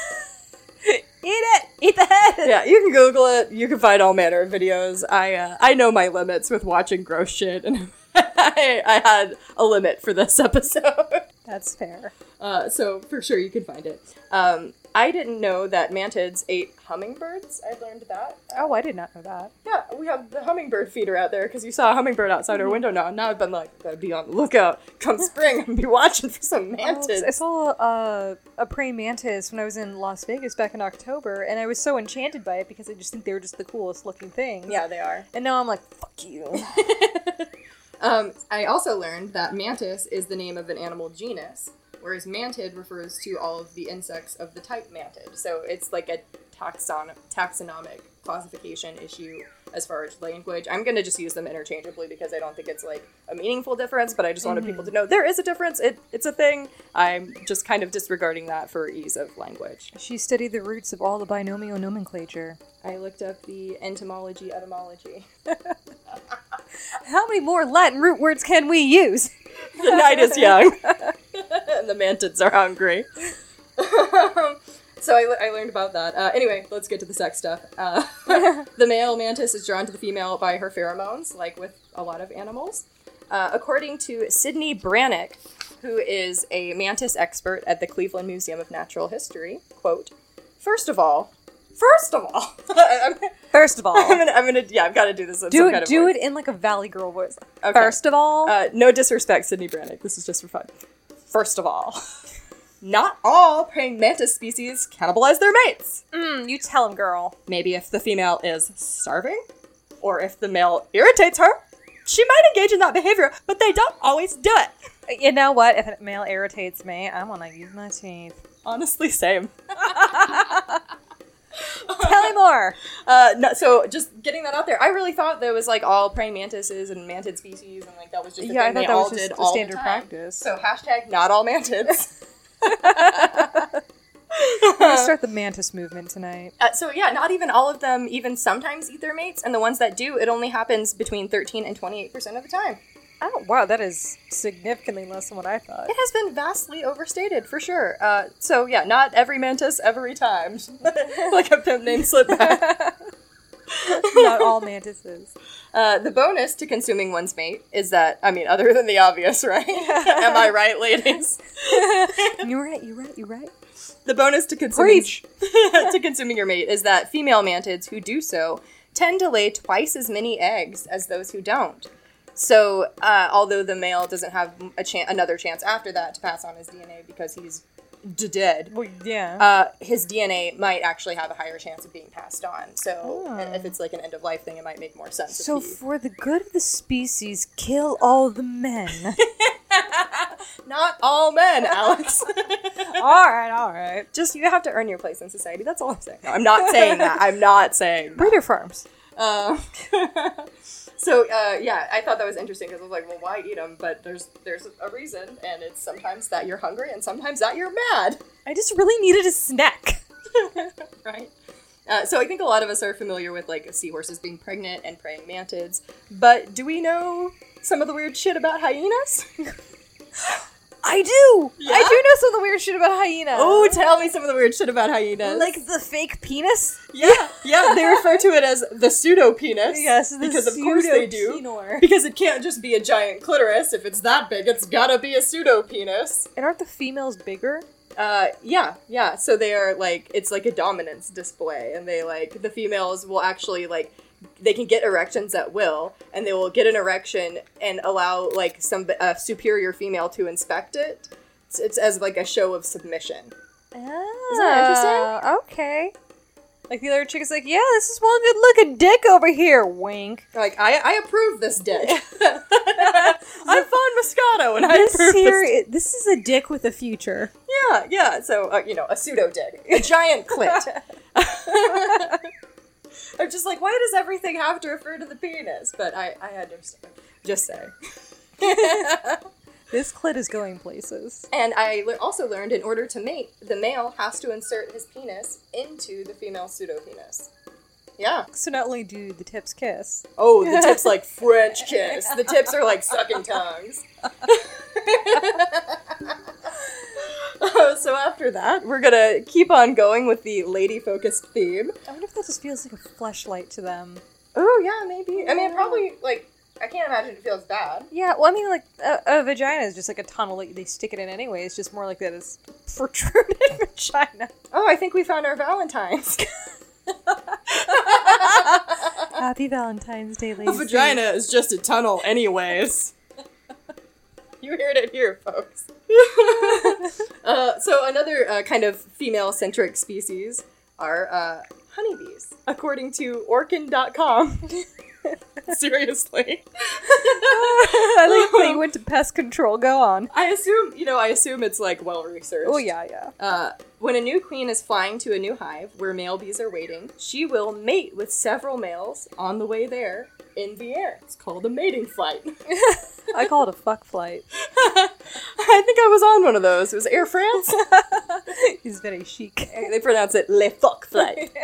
it! Eat the head! yeah, you can Google it. You can find all manner of videos. I uh, I know my limits with watching gross shit, and I, I had a limit for this episode. That's fair. Uh, so for sure you can find it. Um, I didn't know that mantids ate hummingbirds. I learned that. Oh, I did not know that. Yeah, we have the hummingbird feeder out there because you saw a hummingbird outside our window now. Now I've been like, gotta be on the lookout. Come spring, and be watching for some mantids. I saw uh, a praying mantis when I was in Las Vegas back in October, and I was so enchanted by it because I just think they were just the coolest looking things. yeah, they are. And now I'm like, fuck you. Um, I also learned that mantis is the name of an animal genus, whereas mantid refers to all of the insects of the type mantid. So it's like a taxon- taxonomic classification issue as far as language. I'm going to just use them interchangeably because I don't think it's like a meaningful difference, but I just wanted people to know there is a difference. It, it's a thing. I'm just kind of disregarding that for ease of language. she studied the roots of all the binomial nomenclature. I looked up the entomology etymology. How many more Latin root words can we use? the night is young. And the mantids are hungry. So I, I learned about that. Uh, anyway let's get to the sex stuff. Uh, the male mantis is drawn to the female by her pheromones like with a lot of animals. Uh, according to sydney brannick who is a mantis expert at the cleveland museum of natural history quote first of all first of all First of all, I'm gonna, I'm gonna yeah i've got to do this in do it. do it in like a Valley Girl voice. Okay. First of all, Uh, no disrespect, Sydney Brannick. This is just for fun. First of all, not all praying mantis species cannibalize their mates. mm, you tell him, girl. Maybe if the female is starving, or if the male irritates her, she might engage in that behavior, but they don't always do it. You know what? If a male irritates me, I want to use my teeth. Honestly, same. Tell me more. Uh, no, so just getting that out there, I really thought there was like all praying mantises and mantid species, and like that was just a Yeah, I thought that was just did the all standard practice. So hashtag not all mantids. We're gonna start the mantis movement tonight. Uh, so yeah, not even all of them even sometimes eat their mates, and the ones that do, it only happens between 13 and 28 percent of the time. Oh wow, that is significantly less than what I thought. It has been vastly overstated for sure. Uh, so yeah, not every mantis every time, like a pimp named Slipback. Not all mantises. Uh, the bonus to consuming one's mate is that, I mean, other than the obvious, right? Am I right, ladies? You're right. You're right. You're right. The bonus to consuming to consuming your mate is that female mantids who do so tend to lay twice as many eggs as those who don't. So, uh, although the male doesn't have a chan- another chance after that to pass on his DNA because he's d- dead, Well, yeah. uh, his DNA might actually have a higher chance of being passed on. So, if it's like an end of life thing, it might make more sense. so he- for the good of the species, kill all the men. not all men, Alex. all right. All right. Just you have to earn your place in society. That's all I'm saying. No, I'm not saying that. I'm not saying. Breeder farms. Um, so uh, yeah, I thought that was interesting because I was like, well, why eat them? But there's there's a reason, and it's sometimes that you're hungry, and sometimes that you're mad, I just really needed a snack. right? Uh, so I think a lot of us are familiar with like seahorses being pregnant and praying mantids, but do we know some of the weird shit about hyenas? I do. Yeah? I do know some of the weird shit about hyenas. Oh, tell me some of the weird shit about hyenas. like the fake penis. yeah, yeah, they refer to it as the pseudo penis. Yes, because of course they do. Because it can't just be a giant clitoris. If it's that big, it's gotta be a pseudo penis. And aren't the females bigger? Uh, yeah, yeah. So they are like it's like a dominance display, and they like the females will actually like they can get erections at will, and they will get an erection and allow like some uh, superior female to inspect it. It's, it's as like a show of submission. Oh, that Okay. Like the other chick is like, yeah, this is one good looking dick over here. Wink. Like I, I approve this dick. I'm Fawn Moscato, and I This approve here, this. i- this is a dick with a future. Yeah, yeah. So uh, you know, a pseudo dick, a giant clit. I'm just like, why does everything have to refer to the penis? But I, I understand. Just say. This clit is going places. And I le- also learned in order to mate, the male has to insert his penis into the female pseudo penis. Yeah. So not only do the tips kiss, Oh, the tips like French kiss. The tips are like sucking tongues. Oh, so after that, we're gonna keep on going with the lady focused theme. I wonder if that just feels like a flashlight to them. Oh yeah, maybe. I mean, it probably like I can't imagine it feels bad. Yeah, well, I mean, like a, a vagina is just like a tunnel that they stick it in anyway. It's just more like that is protruded vagina. Oh, I think we found our Valentine's. Happy Valentine's Day, ladies. A ladies. vagina is just a tunnel, anyways. you heard it here, folks. uh, so another uh, kind of female-centric species are uh, honeybees, according to Orkin.com. Seriously. I like that you went to pest control. Go on. I assume, you know, I assume it's like well researched. Oh yeah, yeah. When a new queen is flying to a new hive where male bees are waiting, she will mate with several males on the way there in the air. It's called a mating flight. I call it a fuck flight. I think I was on one of those. It was Air France. He's very chic. they pronounce it Le Fuck Flight.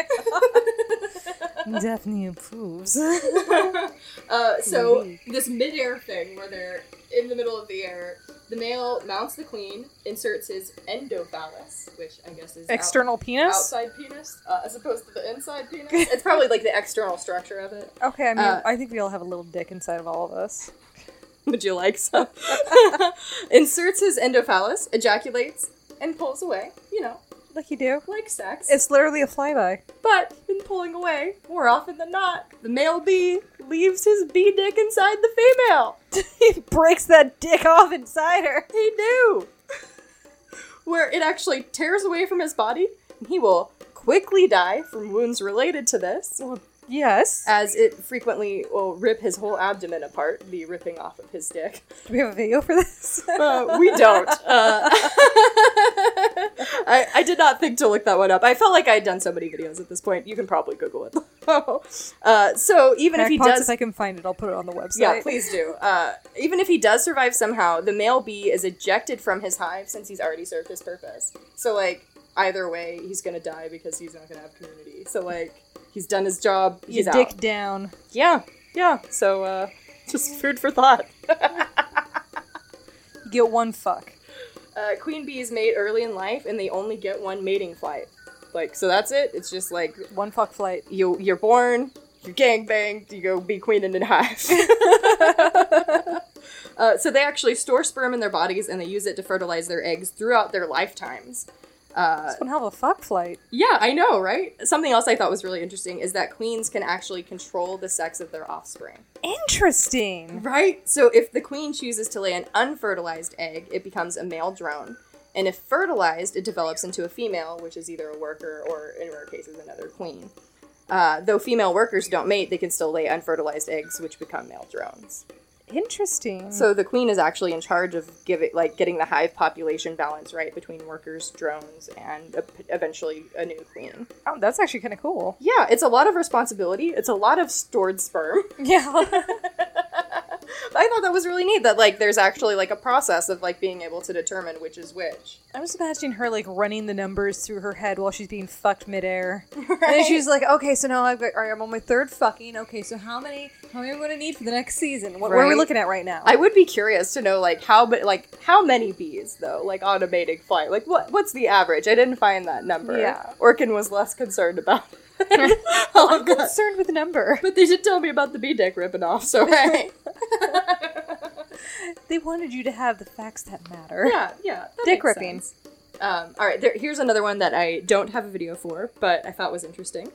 Definitely approves. Uh, so this mid-air thing where they're in the middle of the air, the male mounts the queen, inserts his endophallus, which I guess is out- External penis. outside penis, uh, as opposed to the inside penis. it's probably like the external structure of it. Okay, I mean, Uh, I think we all have a little dick inside of all of us. Would you like some? Inserts his endophallus, ejaculates, and pulls away. You know, Like you do. like sex. It's literally a flyby. but in pulling away, more often than not, the male bee leaves his bee dick inside the female. he breaks that dick off inside her. He do. Where it actually tears away from his body, and he will quickly die from wounds related to this, Yes. as it frequently will rip his whole abdomen apart, the ripping off of his dick. Do we have a video for this? Uh, we don't. Uh, I, I did not think to look that one up. I felt like I had done so many videos at this point. You can probably Google it. uh, so even if he does, if I can find it, I'll put it on the website. yeah, please do. Uh, even if he does survive somehow, the male bee is ejected from his hive since he's already served his purpose. So like either way, he's gonna die because he's not gonna have community. So like he's done his job. You He's dick out. down. Yeah, yeah. So uh, just food for thought. You get one fuck. Uh, queen bees mate early in life, and they only get one mating flight. Like, so that's it. It's just like One fuck flight. you you're born, you gang banged, you go be queen in a hive. uh, so they actually store sperm in their bodies, and they use it to fertilize their eggs throughout their lifetimes. Uh, one hell of a fuck flight. yeah, I know, right? Something else I thought was really interesting is that queens can actually control the sex of their offspring. Interesting. Right? So if the queen chooses to lay an unfertilized egg, it becomes a male drone. And if fertilized, it develops into a female, which is either a worker or, in rare cases, another queen. Uh, though female workers don't mate, they can still lay unfertilized eggs, which become male drones. Interesting. So the queen is actually in charge of giving, like, getting the hive population balance right between workers, drones, and uh, eventually a new queen. oh, that's actually kind of cool. Yeah, it's a lot of responsibility. It's a lot of stored sperm. Yeah. I thought that was really neat that like there's actually like a process of like being able to determine which is which. I'm just imagining her like running the numbers through her head while she's being fucked midair. And then she's like, okay, so now I've got, all right, I'm on my third fucking. Okay, so how many, how many am I going to need for the next season? What, are we Right. Looking at right now? I would be curious to know like how but like how many bees though like on a mating flight like what what's the average? I didn't find that number. Yeah. Orkin was less concerned about. I'm concerned with the number. But they did tell me about the bee deck ripping off, so hey. They wanted you to have the facts that matter. yeah, yeah. Dick ripping. Um, all right, there, here's another one that I don't have a video for, but I thought was interesting.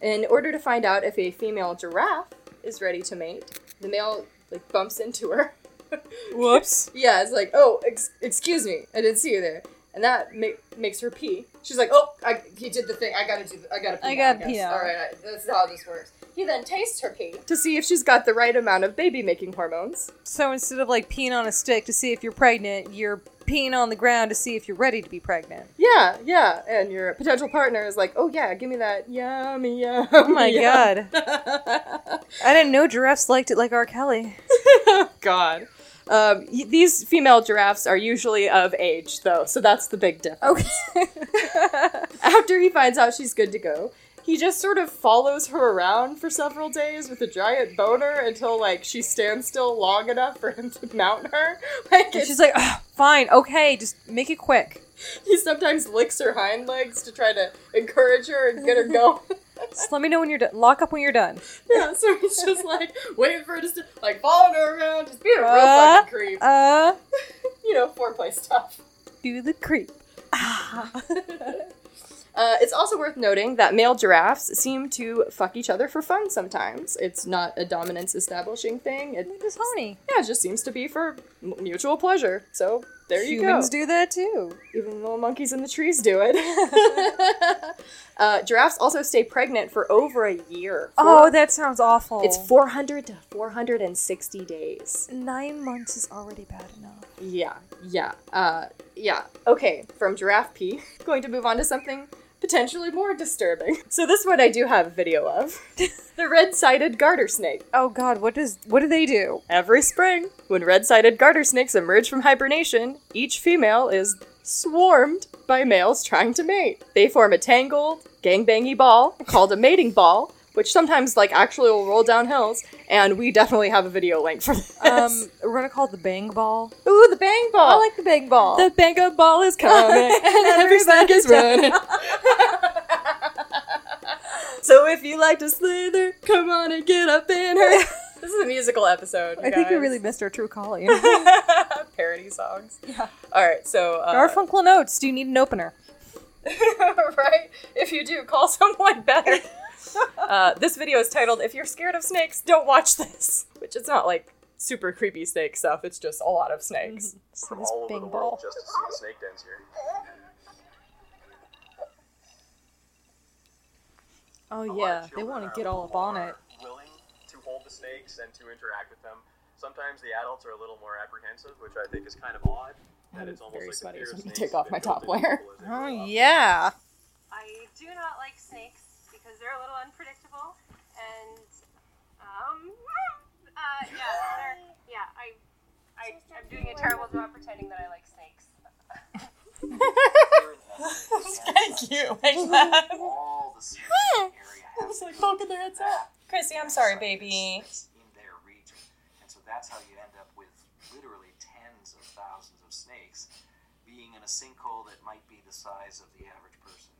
In order to find out if a female giraffe is ready to mate, the male like bumps into her. Whoops. yeah, it's like, oh, ex- excuse me, I didn't see you there, and that ma- makes her pee. She's like, oh, I, he did the thing. I gotta do. The, I gotta pee. I gotta pee All right, I, that's how this works. He then tastes her pee to see if she's got the right amount of baby-making hormones. So instead of like peeing on a stick to see if you're pregnant, you're peeing on the ground to see if you're ready to be pregnant. Yeah, yeah, and your potential partner is like, "Oh yeah, give me that yummy, yummy." Oh my god. I didn't know giraffes liked it like R. Kelly. God. Um, y- these female giraffes are usually of age, though, so that's the big difference. Okay. After he finds out she's good to go, he just sort of follows her around for several days with a giant boner until like she stands still long enough for him to mount her. Like she's like, fine, okay, just make it quick. he sometimes licks her hind legs to try to encourage her and get her going. Just let me know when you're done. Lock up when you're done. Yeah, so he's just like waiting for her to like following her around, just being a real Uh, fucking creep. Uh, you know, foreplay stuff. do the creep. Uh, it's also worth noting that male giraffes seem to fuck each other for fun sometimes. It's not a dominance establishing thing. It This honey. yeah, it just seems to be for m- mutual pleasure. So there you Humans go. Humans do that too. Even little monkeys in the trees do it. uh, giraffes also stay pregnant for over a year. Oh, Four- that sounds awful. it's 400 to 460 days. nine months is already bad enough. Yeah, yeah, uh, yeah. Okay, from giraffe pee, going to move on to something potentially more disturbing. So this one I do have a video of. the red-sided garter snake. Oh God, what does what do they do? Every spring, when red-sided garter snakes emerge from hibernation, each female is swarmed by males trying to mate. They form a tangled, gangbangy ball called a mating ball, which sometimes like actually will roll down hills, and we definitely have a video link for this. Um, we're gonna call it the bang ball. Ooh, the bang ball! I like the bang ball. The bango ball is coming, and every snake is running. so if you like to slither, come on and get up in her. This is a musical episode. I think we really missed our true calling. parody songs. Yeah. All right. So uh, Garfunkel notes. Do you need an opener? right. If you do, call someone better. Uh, this video is titled "If You're Scared of Snakes, Don't Watch This," which is not like super creepy snake stuff. It's just a lot of snakes. So this bang ball. just to see the snake dens here. Oh yeah, they want to get all up on it. Willing to hold the snakes and to interact with them. Sometimes the adults are a little more apprehensive, which I think is kind of odd. That it's almost very like sweaty, the fear so of let me take off my top layer. people as they Oh yeah. I do not like snakes because they're a little unpredictable and um uh yeah, yeah, I I I'm doing a terrible job pretending that I like snakes. Thank you. Like that. all the snakes in the area have It's like poking their heads out. Chrissy, I'm sorry, baby. snakes in their region. And so that's how you end up with literally tens of thousands of snakes being in a sinkhole that might be the size of the average person's living room.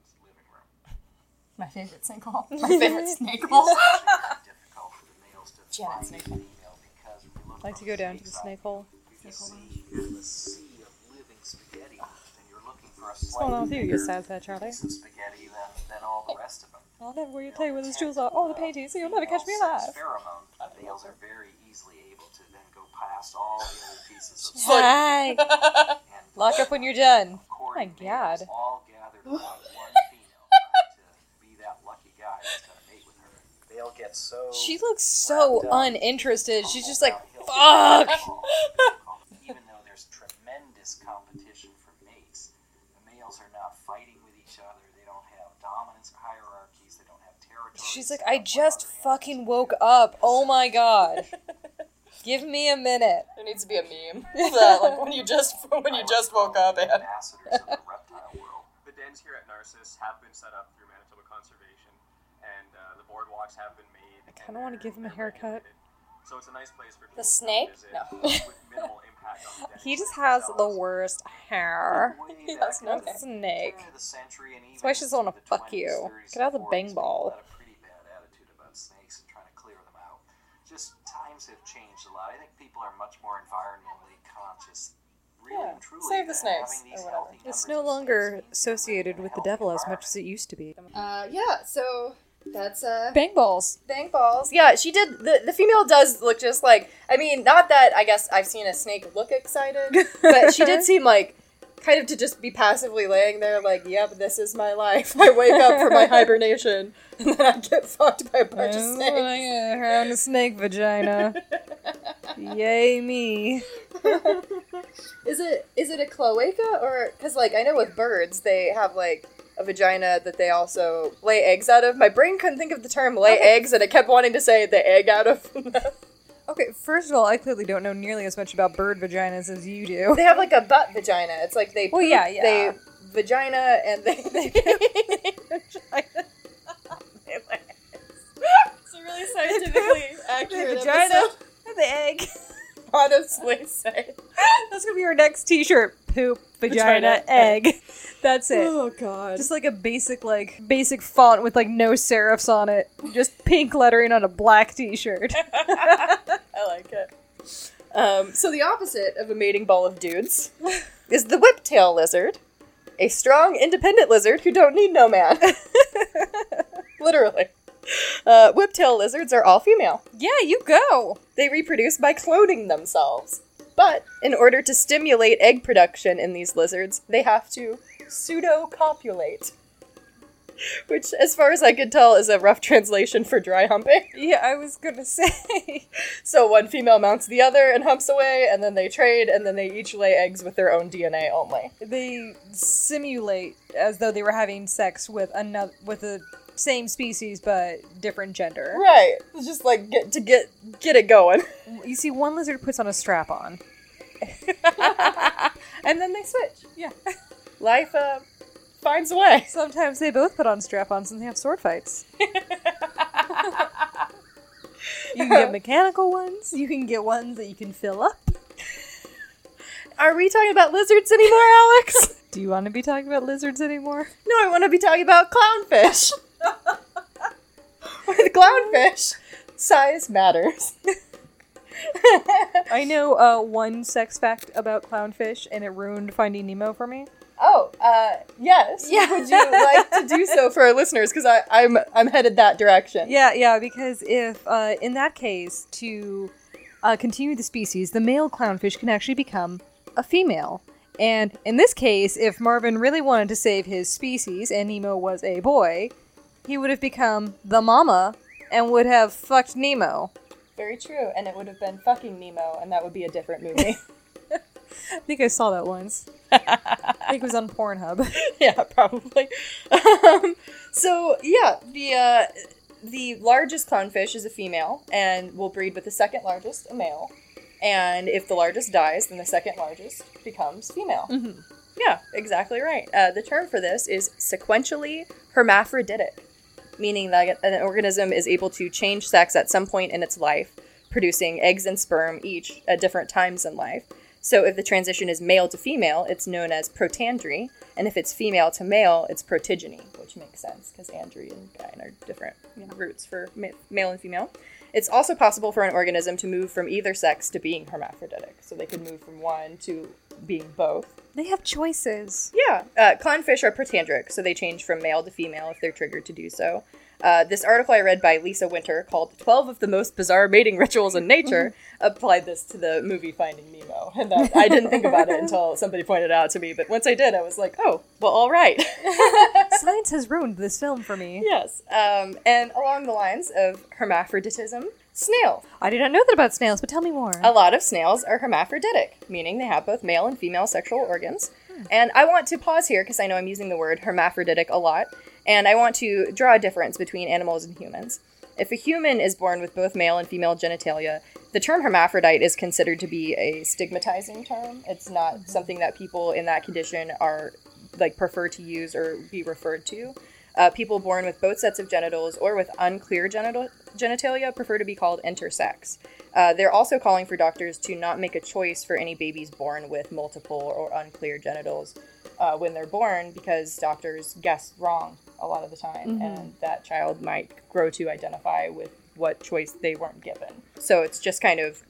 My favorite sinkhole. My favorite snake hole. It's difficult for the males to Janet find snake a female because when you look Like to go down to the snake snake hole. You can see in the sea of living spaghetti, and you're looking for a What's going on with you, you bigger sad fat Charlie? piece of spaghetti than, than all the rest of them. I'll never will you tell you where those jewels are. Oh, the painting, so you'll never catch me alive. Pheromone. Males are very easily able to then go past all the other pieces of Hi. Lock up when you're done. courting oh my God. all gathered around one female trying to be that lucky guy that's gonna mate with her. They'll get so She looks so uninterested. She's just like, fuck. Even though there's tremendous competition for mates, the males are not fighting with each other. They don't have dominance hierarchies. They don't have territories. She's like, I just fucking woke up. Oh my god. Give me a minute. There needs to be a meme that, like when you just when you just woke up and ambassadors of the reptile world. The dens here at Narcisse have been set up through Manitoba Conservation, and uh, the boardwalks have been made. I kinda wanna give him a haircut. So it's a nice place for The snake? No. with minimal impact on the dens He just has the worst hair. He has no That's a snake. Turn of the century and That's why I even just wanna fuck you. 30s, Get out of the and bang ball. A pretty bad attitude about snakes and trying to clear them out. Just times have changed a lot. I think people are much more environmentally conscious. Yeah, save the snakes, or whatever. It's no longer associated with the devil as much as it used to be. Uh, yeah. So that's uh. Bang balls. Bang balls. Yeah, she did. The, the female does look just like. I mean, not that I guess I've seen a snake look excited, but she did seem like kind of to just be passively laying there, like, yep, this is my life. I wake up from my hibernation and then I get fucked by a bunch of snakes. Around a snake vagina. Yay me. Is it is it a cloaca or because like I know with birds they have like a vagina that they also lay eggs out of. My brain couldn't think of the term lay eggs, and it kept wanting to say the egg out of. Okay, first of all, I clearly don't know nearly as much about bird vaginas as you do. They have like a butt vagina. It's like they Well, yeah, yeah. they vagina and they. it's a really scientifically accurate The vagina episode. and the egg. Honestly, say. That's gonna be our next T-shirt. Poop, vagina, Vagina, egg. That's it. Oh god. Just like a basic, like basic font with like no serifs on it. Just pink lettering on a black T-shirt. I like it. Um, so the opposite of a mating ball of dudes is the whiptail lizard, a strong, independent lizard who don't need no man. Literally. Uh, whiptail lizards are all female. yeah, you go. They reproduce by cloning themselves. But in order to stimulate egg production in these lizards, they have to pseudo copulate. Which, as far as I could tell, is a rough translation for dry humping. Yeah, I was gonna say. So one female mounts the other and humps away, and then they trade, and then they each lay eggs with their own DNA only. they simulate as though they were having sex with another with the same species but different gender. Right. It's just like get to get get it going. You see, one lizard puts on a strap on. and then they switch. Yeah. Life uh, finds a way. Sometimes they both put on strap-ons and they have sword fights. you can get mechanical ones. You can get ones that you can fill up. Are we talking about lizards anymore, Alex? Do you want to be talking about lizards anymore? no, I want to be talking about clownfish. With clownfish, size matters. I know uh, one sex fact about clownfish, and it ruined Finding Nemo for me. Oh, uh, yes. Yeah. Would you like to do so for our listeners? Because I'm I'm headed that direction. Yeah, yeah, because if, uh, in that case, to uh, continue the species, the male clownfish can actually become a female. And in this case, if Marlin really wanted to save his species and Nemo was a boy, he would have become the mama and would have fucked Nemo. Very true, and it would have been fucking Nemo, and that would be a different movie. I think I saw that once. I think it was on Pornhub. yeah, probably. Um, so yeah, the uh, the largest clownfish is a female, and will breed with the second largest, a male. And if the largest dies, then the second largest becomes female. Yeah, exactly right. Uh, the term for this is sequentially hermaphroditic, meaning that an organism is able to change sex at some point in its life, producing eggs and sperm each at different times in life. So if the transition is male to female, it's known as protandry, and if it's female to male, it's protogyny, which makes sense because andry and gyne are different you know, roots for ma- male and female. It's also possible for an organism to move from either sex to being hermaphroditic, so they could move from one to being both. They have choices. Yeah, uh, clownfish are protandric, so they change from male to female if they're triggered to do so. Uh, this article I read by Lisa Winter called 12 of the Most Bizarre Mating Rituals in Nature applied this to the movie Finding Nemo. And that, I didn't think about it until somebody pointed it out to me, but once I did, I was like, oh, well, all right. Science has ruined this film for me. yes. Um, and along the lines of hermaphroditism, snail. I did not know that about snails, but tell me more. A lot of snails are hermaphroditic, meaning they have both male and female sexual organs. And I want to pause here because I know I'm using the word hermaphroditic a lot, and I want to draw a difference between animals and humans. If a human is born with both male and female genitalia, the term hermaphrodite is considered to be a stigmatizing term. It's not something that people in that condition are like prefer to use or be referred to. Uh, people born with both sets of genitals or with unclear genital genitalia prefer to be called intersex. Uh, they're also calling for doctors to not make a choice for any babies born with multiple or unclear genitals uh, when they're born because doctors guess wrong a lot of the time, and that child might grow to identify with what choice they weren't given. So it's just kind of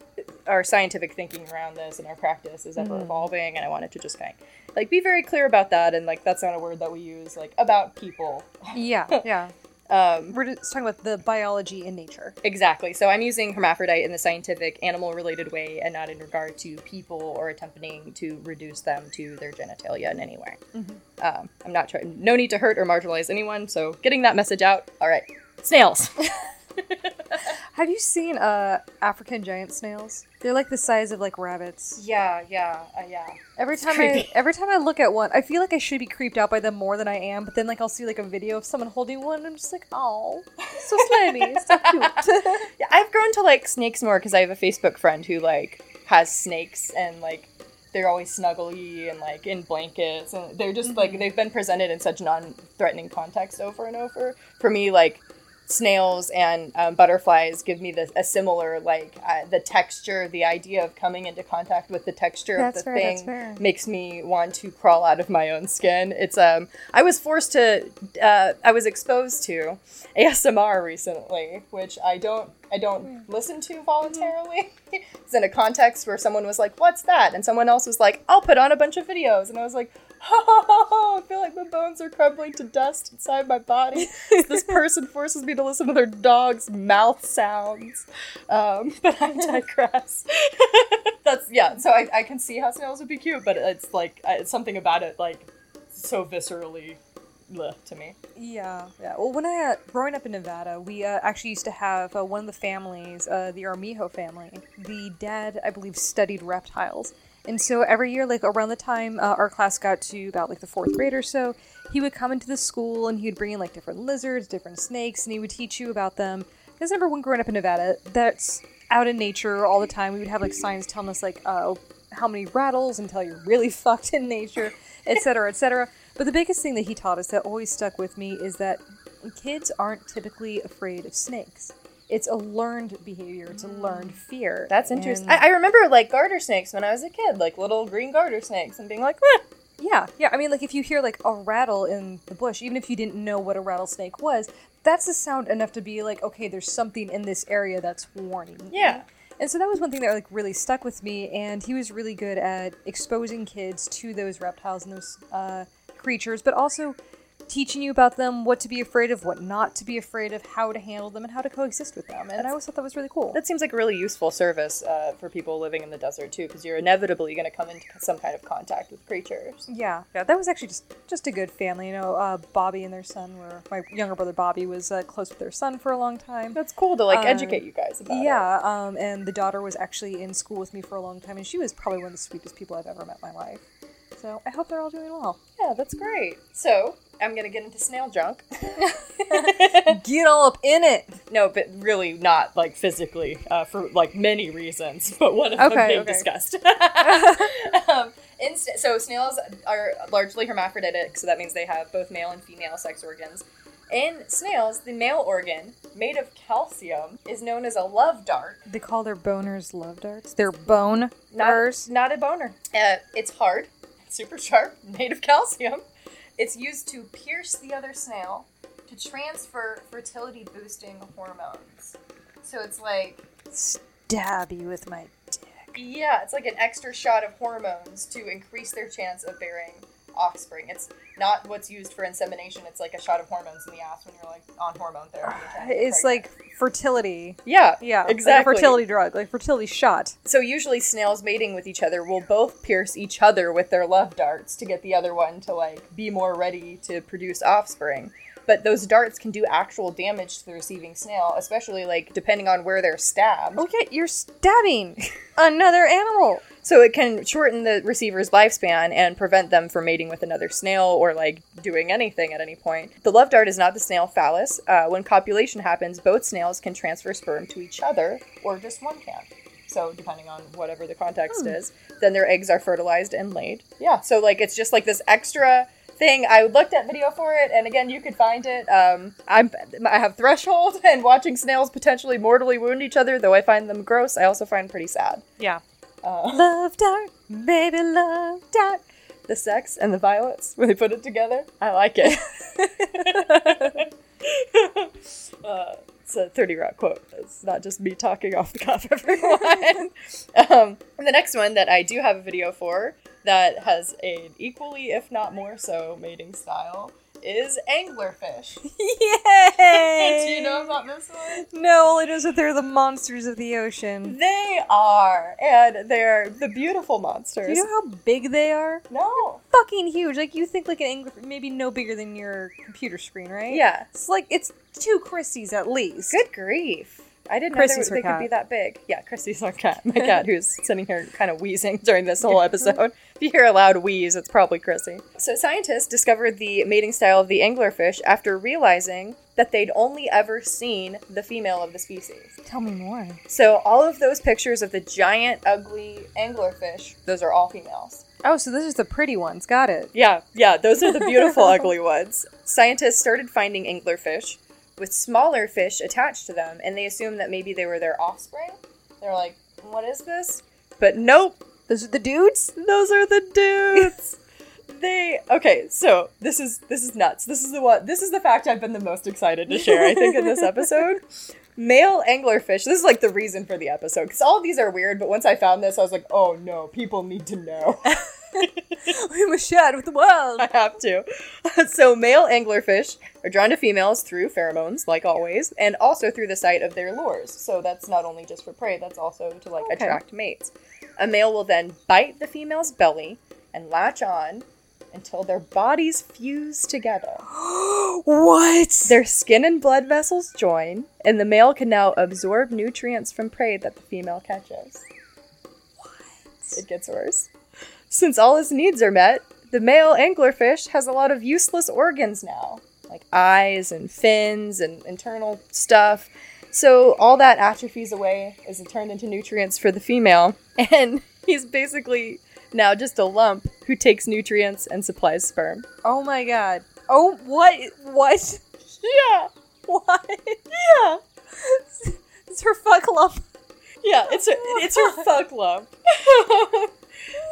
our scientific thinking around this and our practice is ever evolving, and I wanted to just kind of like be very clear about that, and like that's not a word that we use like about people. Yeah, yeah. Um, We're just talking about the biology in nature. Exactly. So I'm using hermaphrodite in the scientific, animal related way and not in regard to people or attempting to reduce them to their genitalia in any way. Um, I'm not trying, no need to hurt or marginalize anyone. So getting that message out. All right. Snails. Have you seen uh African giant snails? They're like the size of like rabbits. yeah, yeah, uh, yeah. Every time I every time I look at one, I feel like I should be creeped out by them more than I am. But then like I'll see like a video of someone holding one, and I'm just like, oh, so slimy, so cute. Yeah, I've grown to like snakes more because I have a Facebook friend who like has snakes and like they're always snuggly and like in blankets and they're just like they've been presented in such non-threatening context over and over. For me, like snails and um, butterflies give me the, a similar like uh, the texture, the idea of coming into contact with the texture That's of the fair, thing makes me want to crawl out of my own skin. It's um I was forced to uh, I was exposed to ASMR recently, which I don't I don't listen to voluntarily. it's in a context where someone was like, "What's that?" and someone else was like, "I'll put on a bunch of videos," and I was like. I feel like my bones are crumbling to dust inside my body. this person forces me to listen to their dog's mouth sounds. Um, but I digress. That's yeah. So I, I can see how snails would be cute, but it's like it's something about it like so viscerally to me. Yeah, yeah. Well, when I uh, growing up in Nevada, we uh, actually used to have uh, one of the families, uh, the Armijo family. The dad, I believe, studied reptiles, and so every year, like around the time uh, our class got to about like the fourth grade or so, he would come into the school and he would bring in like different lizards, different snakes, and he would teach you about them. Because remember when growing up in Nevada, that's out in nature all the time. We would have like signs telling us like, uh, how many rattles until you're really fucked in nature, etc., etc. But the biggest thing that he taught us that always stuck with me is that kids aren't typically afraid of snakes. It's a learned behavior. It's a learned fear. That's interesting. I, I remember like garter snakes when I was a kid, like little green garter snakes, and being like, "Meh." Yeah, yeah. I mean, like if you hear like a rattle in the bush, even if you didn't know what a rattlesnake was, that's a sound enough to be like, okay, there's something in this area that's warning. Yeah. And so that was one thing that like really stuck with me, and he was really good at exposing kids to those reptiles and those uh, creatures, but also teaching you about them, what to be afraid of, what not to be afraid of, how to handle them, and how to coexist with them. And I always thought that was really cool. That seems like a really useful service uh, for people living in the desert too, because you're inevitably going to come into some kind of contact with creatures. Yeah, yeah, that was actually just just a good family. You know, uh, Bobby and their son were my younger brother Bobby was uh, close with their son for a long time. That's cool to like Um, educate you guys about. Yeah, um, and the daughter was actually in school with me for a long time, and she was probably one of the sweetest people I've ever met in my life. So I hope they're all doing well. yeah, that's great. So I'm gonna get into snail junk. Get all up in it. no, but really not like physically uh, for like many reasons, but one of them being okay. discussed. um, so snails are largely hermaphroditic, so that means they have both male and female sex organs. In snails, the male organ, made of calcium, is known as a love dart. They call their boners love darts. They're bone Not, not a boner. Uh, it's hard, super sharp, made of calcium. It's used to pierce the other snail to transfer fertility boosting hormones. So it's like, Stab you with my dick. yeah, it's like an extra shot of hormones to increase their chance of bearing offspring. It's not what's used for insemination, it's like a shot of hormones in the ass when you're like on hormone therapy. trying to get It's like fertility. yeah, Yeah, exactly. Like a fertility drug, like fertility shot. So usually snails mating with each other will both pierce each other with their love darts to get the other one to like be more ready to produce offspring. But those darts can do actual damage to the receiving snail, especially like depending on where they're stabbed. Oh yeah, you're stabbing another animal. So it can shorten the receiver's lifespan and prevent them from mating with another snail or like doing anything at any point. The love dart is not the snail phallus. Uh, when copulation happens, both snails can transfer sperm to each other, or just one can. So depending on whatever the context is, then their eggs are fertilized and laid. Yeah. So like it's just like this extra thing. I looked at video for it, and again, you could find it. Um, I'm I have threshold, and watching snails potentially mortally wound each other, though I find them gross. I also find pretty sad. Yeah. Uh, Love dart, baby, love dart. the sex and the violets when they put it together. I like it. uh, it's a 30 Rock quote. It's not just me talking off the cuff, everyone. um, the next one that I do have a video for that has an equally, if not more so, mating style is anglerfish. Yay! do you know about this one? No, all I know is that they're the monsters of the ocean. They are, and they're the beautiful monsters. Do you know how big they are? no. Fucking huge. Like you think like an angler, maybe no bigger than your computer screen, right? Yeah. It's like it's two Christies at least. Good grief. I didn't Chrissy's know they, they could be that big. Yeah, Chrissy's our cat. My cat who's sitting here kind of wheezing during this whole episode. if you hear a loud wheeze, it's probably Chrissy. So scientists discovered the mating style of the anglerfish after realizing that they'd only ever seen the female of the species. Tell me more. So all of those pictures of the giant, ugly anglerfish, those are all females. Oh, so this is the pretty ones. Got it. Yeah, yeah, those are the beautiful, ugly ones. Scientists started finding anglerfish with smaller fish attached to them, and they assumed that maybe they were their offspring. They're like, what is this? But nope, Those are the dudes. those are the dudes. they okay, so this is this is nuts. This is the what this is the fact I've been the most excited to share, I think, in this episode. Male anglerfish. This is like the reason for the episode because all of these are weird. But once I found this, I was like, "Oh no, people need to know." we must share with the world. I have to. so, male anglerfish are drawn to females through pheromones, like always, and also through the sight of their lures. So, that's not only just for prey, that's also to like Okay. attract mates. A male will then bite the female's belly and latch on until their bodies fuse together. what? Their skin and blood vessels join, and the male can now absorb nutrients from prey that the female catches. What? It gets worse. Since all his needs are met, the male anglerfish has a lot of useless organs now, like eyes and fins and internal stuff. So all that atrophies away is turned into nutrients for the female, and he's basically now just a lump who takes nutrients and supplies sperm. Oh my god. Oh, what? What? Yeah, What? yeah. It's her fuck lump. Yeah, it's her, it's her fuck lump.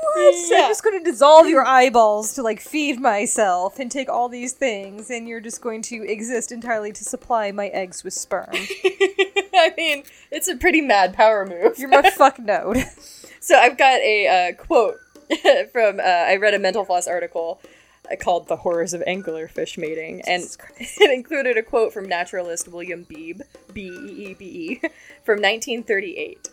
What? Yeah. I'm just going to dissolve your eyeballs to like feed myself and take all these things, and you're just going to exist entirely to supply my eggs with sperm. I mean, it's a pretty mad power move. You're my fuck node. So I've got a uh, quote from uh, I read a Mental Floss article uh, called "The Horrors of Anglerfish Mating," and it included a quote from naturalist William Beebe, B E E B E, from 1938.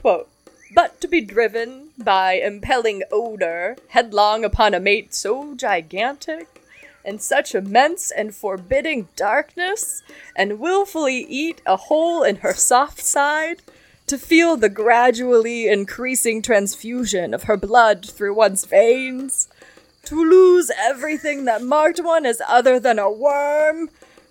Quote. But to be driven by impelling odor headlong upon a mate so gigantic, in such immense and forbidding darkness, and wilfully eat a hole in her soft side, to feel the gradually increasing transfusion of her blood through one's veins, to lose everything that marked one as other than a worm,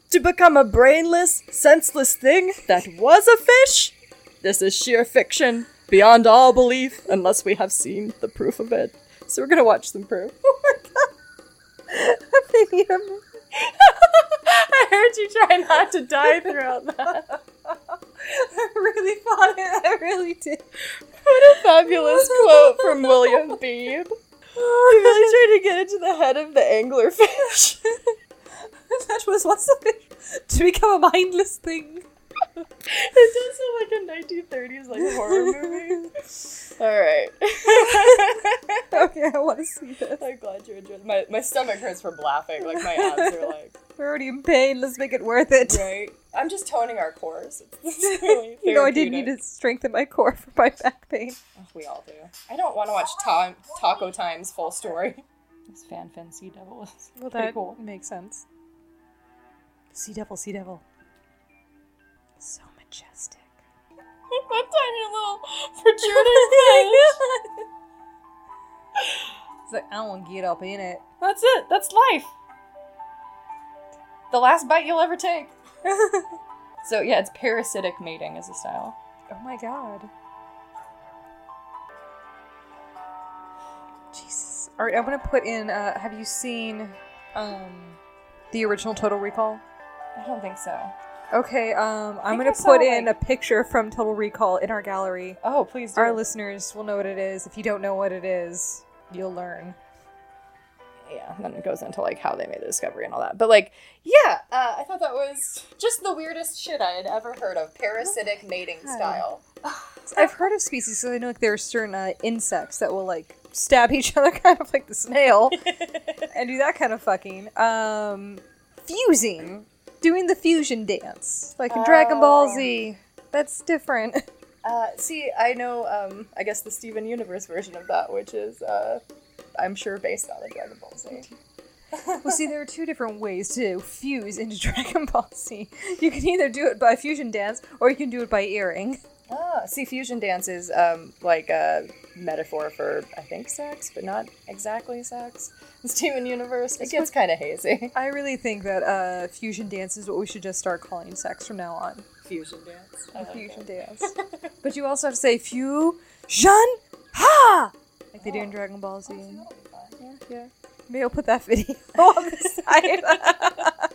to become a brainless, senseless thing that was a fish? This is sheer fiction, beyond all belief, unless we have seen the proof of it. So we're gonna watch some proof. Oh my god. I heard you try not to die throughout that. I really thought it. I really did. What a fabulous quote from William Beebe. He really tried to get into the head of the anglerfish. that was what's the fish to become a mindless thing. It does sound like a 1930s like horror movie. All right. Okay, I want to see this. I'm glad you enjoyed. My my stomach hurts from laughing. Like my abs are like We're already in pain. Let's make it worth it. right. I'm just toning our cores. It's really You know, I did need to strengthen my core for my back pain. We all do. I don't want to watch ta- Taco Time's full story. This fanfin sea devil is Well, pretty that cool. makes sense. Sea devil, sea devil. So majestic. that tiny little protruding It's like, I don't want to get up in it. That's it. That's life. The last bite you'll ever take. so yeah, it's parasitic mating as a style. Oh my god. Jesus. Alright, I'm gonna put in, uh, have you seen, um, the original Total Recall? I don't think so. Okay, um, I'm gonna saw, put in like- a picture from Total Recall in our gallery. Oh, please do. Our listeners will know what it is. If you don't know what it is, you'll learn. yeah, and then it goes into like how they made the discovery and all that. But like, yeah, uh, I thought that was just the weirdest shit I had ever heard of. Parasitic mating style. I've heard of species, so I know like there are certain uh, insects that will like stab each other, kind of like the snail, and do that kind of fucking. Um, fusing, doing the fusion dance, like in Dragon Ball Oh. Z. That's different. Uh, see, I know, um, I guess the Steven Universe version of that, which is, uh, I'm sure based on a Dragon Ball Z. well, see, there are two different ways to fuse into Dragon Ball Z. You can either do it by fusion dance, or you can do it by earring. Ah, see, fusion dance is um, like a metaphor for, I think, sex, but not exactly sex. The Steven Universe, it gets kind of hazy. I really think that uh, fusion dance is what we should just start calling sex from now on. Fusion dance. I like fusion it. dance. but you also have to say fusion ha, like they do in Dragon Ball Z. Yeah, yeah. Maybe I'll put that video on the side.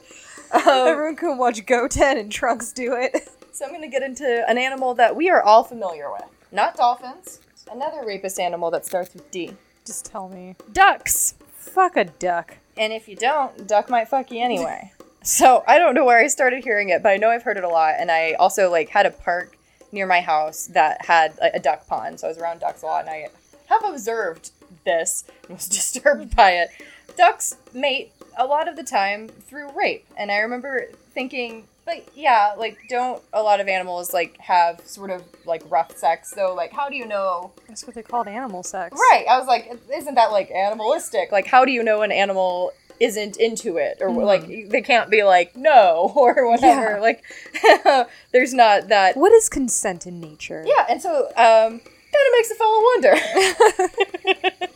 Everyone can watch Goten and Trunks do it. So I'm going to get into an animal that we are all familiar with. Not dolphins. Another rapist animal that starts with D. Just tell me. Ducks. Fuck a duck. And if you don't, duck might fuck you anyway. so I don't know where I started hearing it, but I know I've heard it a lot. And I also like had a park near my house that had a, a duck pond, so I was around ducks a lot, and I have observed this and was disturbed by it. Ducks mate a lot of the time through rape, and I remember thinking, but yeah, like don't a lot of animals like have sort of like rough sex? So like, how do you know That's what they called animal sex. Right. I was like, isn't that like animalistic? Like, how do you know an animal isn't into it? Or like, they can't be like, no, or whatever. Yeah. Like, there's not that. What is consent in nature? Yeah. And so, um, kind of makes a fellow wonder.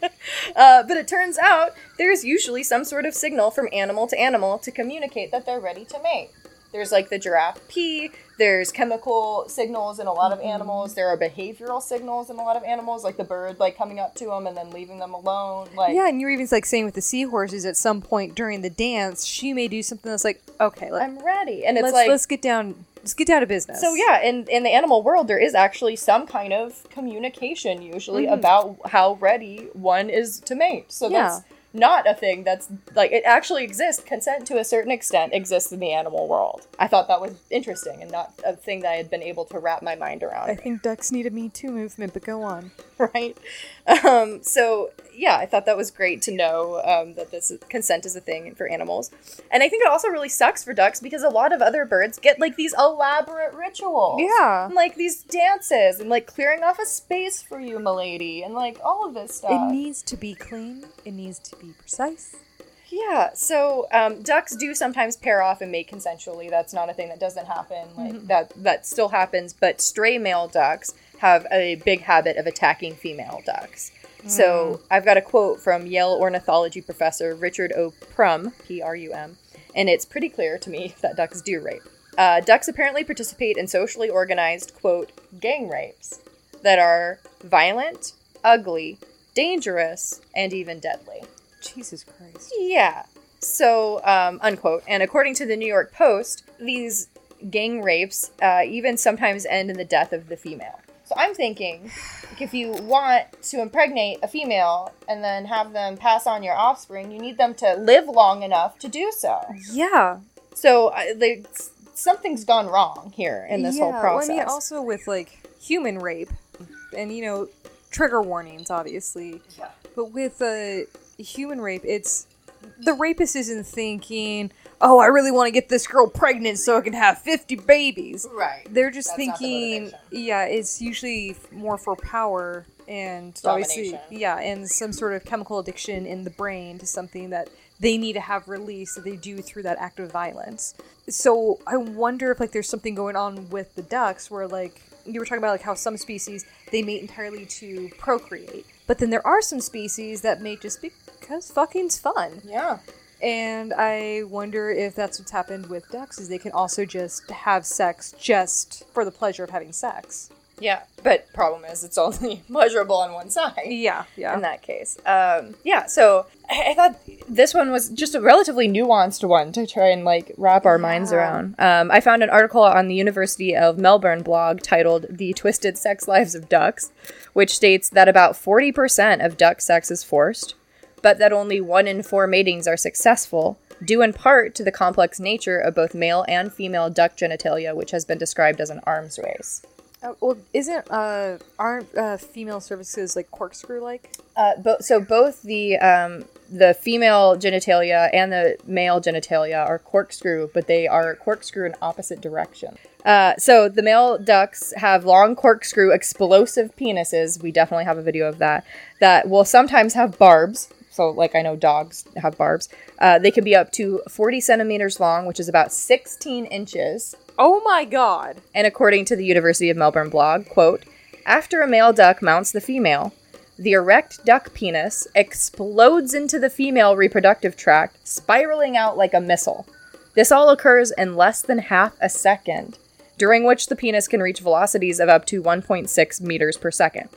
uh, but it turns out there's usually some sort of signal from animal to animal to communicate that they're ready to mate. There's like the giraffe pee. There's chemical signals in a lot of mm-hmm. animals. There are behavioral signals in a lot of animals, like the bird like coming up to them and then leaving them alone. Like Yeah, and you're even like saying with the seahorses at some point during the dance, she may do something that's like, okay, let, I'm ready, and it's let's like let's get down, let's get down to business. So yeah, in in the animal world, there is actually some kind of communication usually mm-hmm. about how ready one is to mate. So that's not a thing that's like it actually exists. Consent to a certain extent exists in the animal world. I thought that was interesting and not a thing that I had been able to wrap my mind around. I think ducks need a Me Too movement, but go on. right? Um, so yeah, I thought that was great to know um, that this consent is a thing for animals, and I think it also really sucks for ducks because a lot of other birds get like these elaborate rituals, Yeah. and, like these dances, and like clearing off a space for you, milady, and like all of this stuff. It needs to be clean. It needs to be precise. Yeah, so um, ducks do sometimes pair off and mate consensually. That's not a thing that doesn't happen. Like that that still happens, but stray male ducks have a big habit of attacking female ducks. So I've got a quote from Yale ornithology professor Richard O. Prum, P R U M, and it's pretty clear to me that ducks do rape. Uh, ducks apparently participate in socially organized, quote, gang rapes that are violent, ugly, dangerous, and even deadly. Jesus Christ. Yeah. So, um, unquote. And according to the New York Post, these gang rapes uh, even sometimes end in the death of the female. So I'm thinking, like, if you want to impregnate a female and then have them pass on your offspring, you need them to live long enough to do so. Yeah. So, they, something's gone wrong here in this whole process. Well, I mean, also with like human rape, and you know, trigger warnings, obviously. Yeah. But with uh, human rape, it's the rapist isn't thinking, "Oh, I really want to get this girl pregnant so I can have fifty babies." right. They're just That's not the thinking, yeah, it's usually more for power and obviously, Domination. yeah, and some sort of chemical addiction in the brain to something that they need to have released that they do through that act of violence. So I wonder if like there's something going on with the ducks where like you were talking about like how some species they mate entirely to procreate, but then there are some species that mate just because fucking's fun. Yeah. And I wonder if that's what's happened with ducks is they can also just have sex just for the pleasure of having sex. Yeah. But problem is, it's only pleasurable on one side. Yeah, yeah. In that case. Um, yeah, so I, I thought this one was just a relatively nuanced one to try and like wrap our minds around. Um, I found an article on the University of Melbourne blog titled The Twisted Sex Lives of Ducks, which states that about 40% of duck sex is forced, but that only one in four matings are successful, due in part to the complex nature of both male and female duck genitalia, which has been described as an arms race. Uh, well, isn't uh aren't uh, female services like corkscrew like? Uh, bo- so both the um, the female genitalia and the male genitalia are corkscrew, but they are corkscrew in opposite direction. Uh, so the male ducks have long corkscrew explosive penises. We definitely have a video of that. That will sometimes have barbs. So, like I know dogs have barbs. Uh, they can be up to 40 centimeters long, which is about 16 inches. Oh my god! And according to the University of Melbourne blog, quote, after a male duck mounts the female, the erect duck penis explodes into the female reproductive tract, spiraling out like a missile. This all occurs in less than half a second, during which the penis can reach velocities of up to 1.6 meters per second.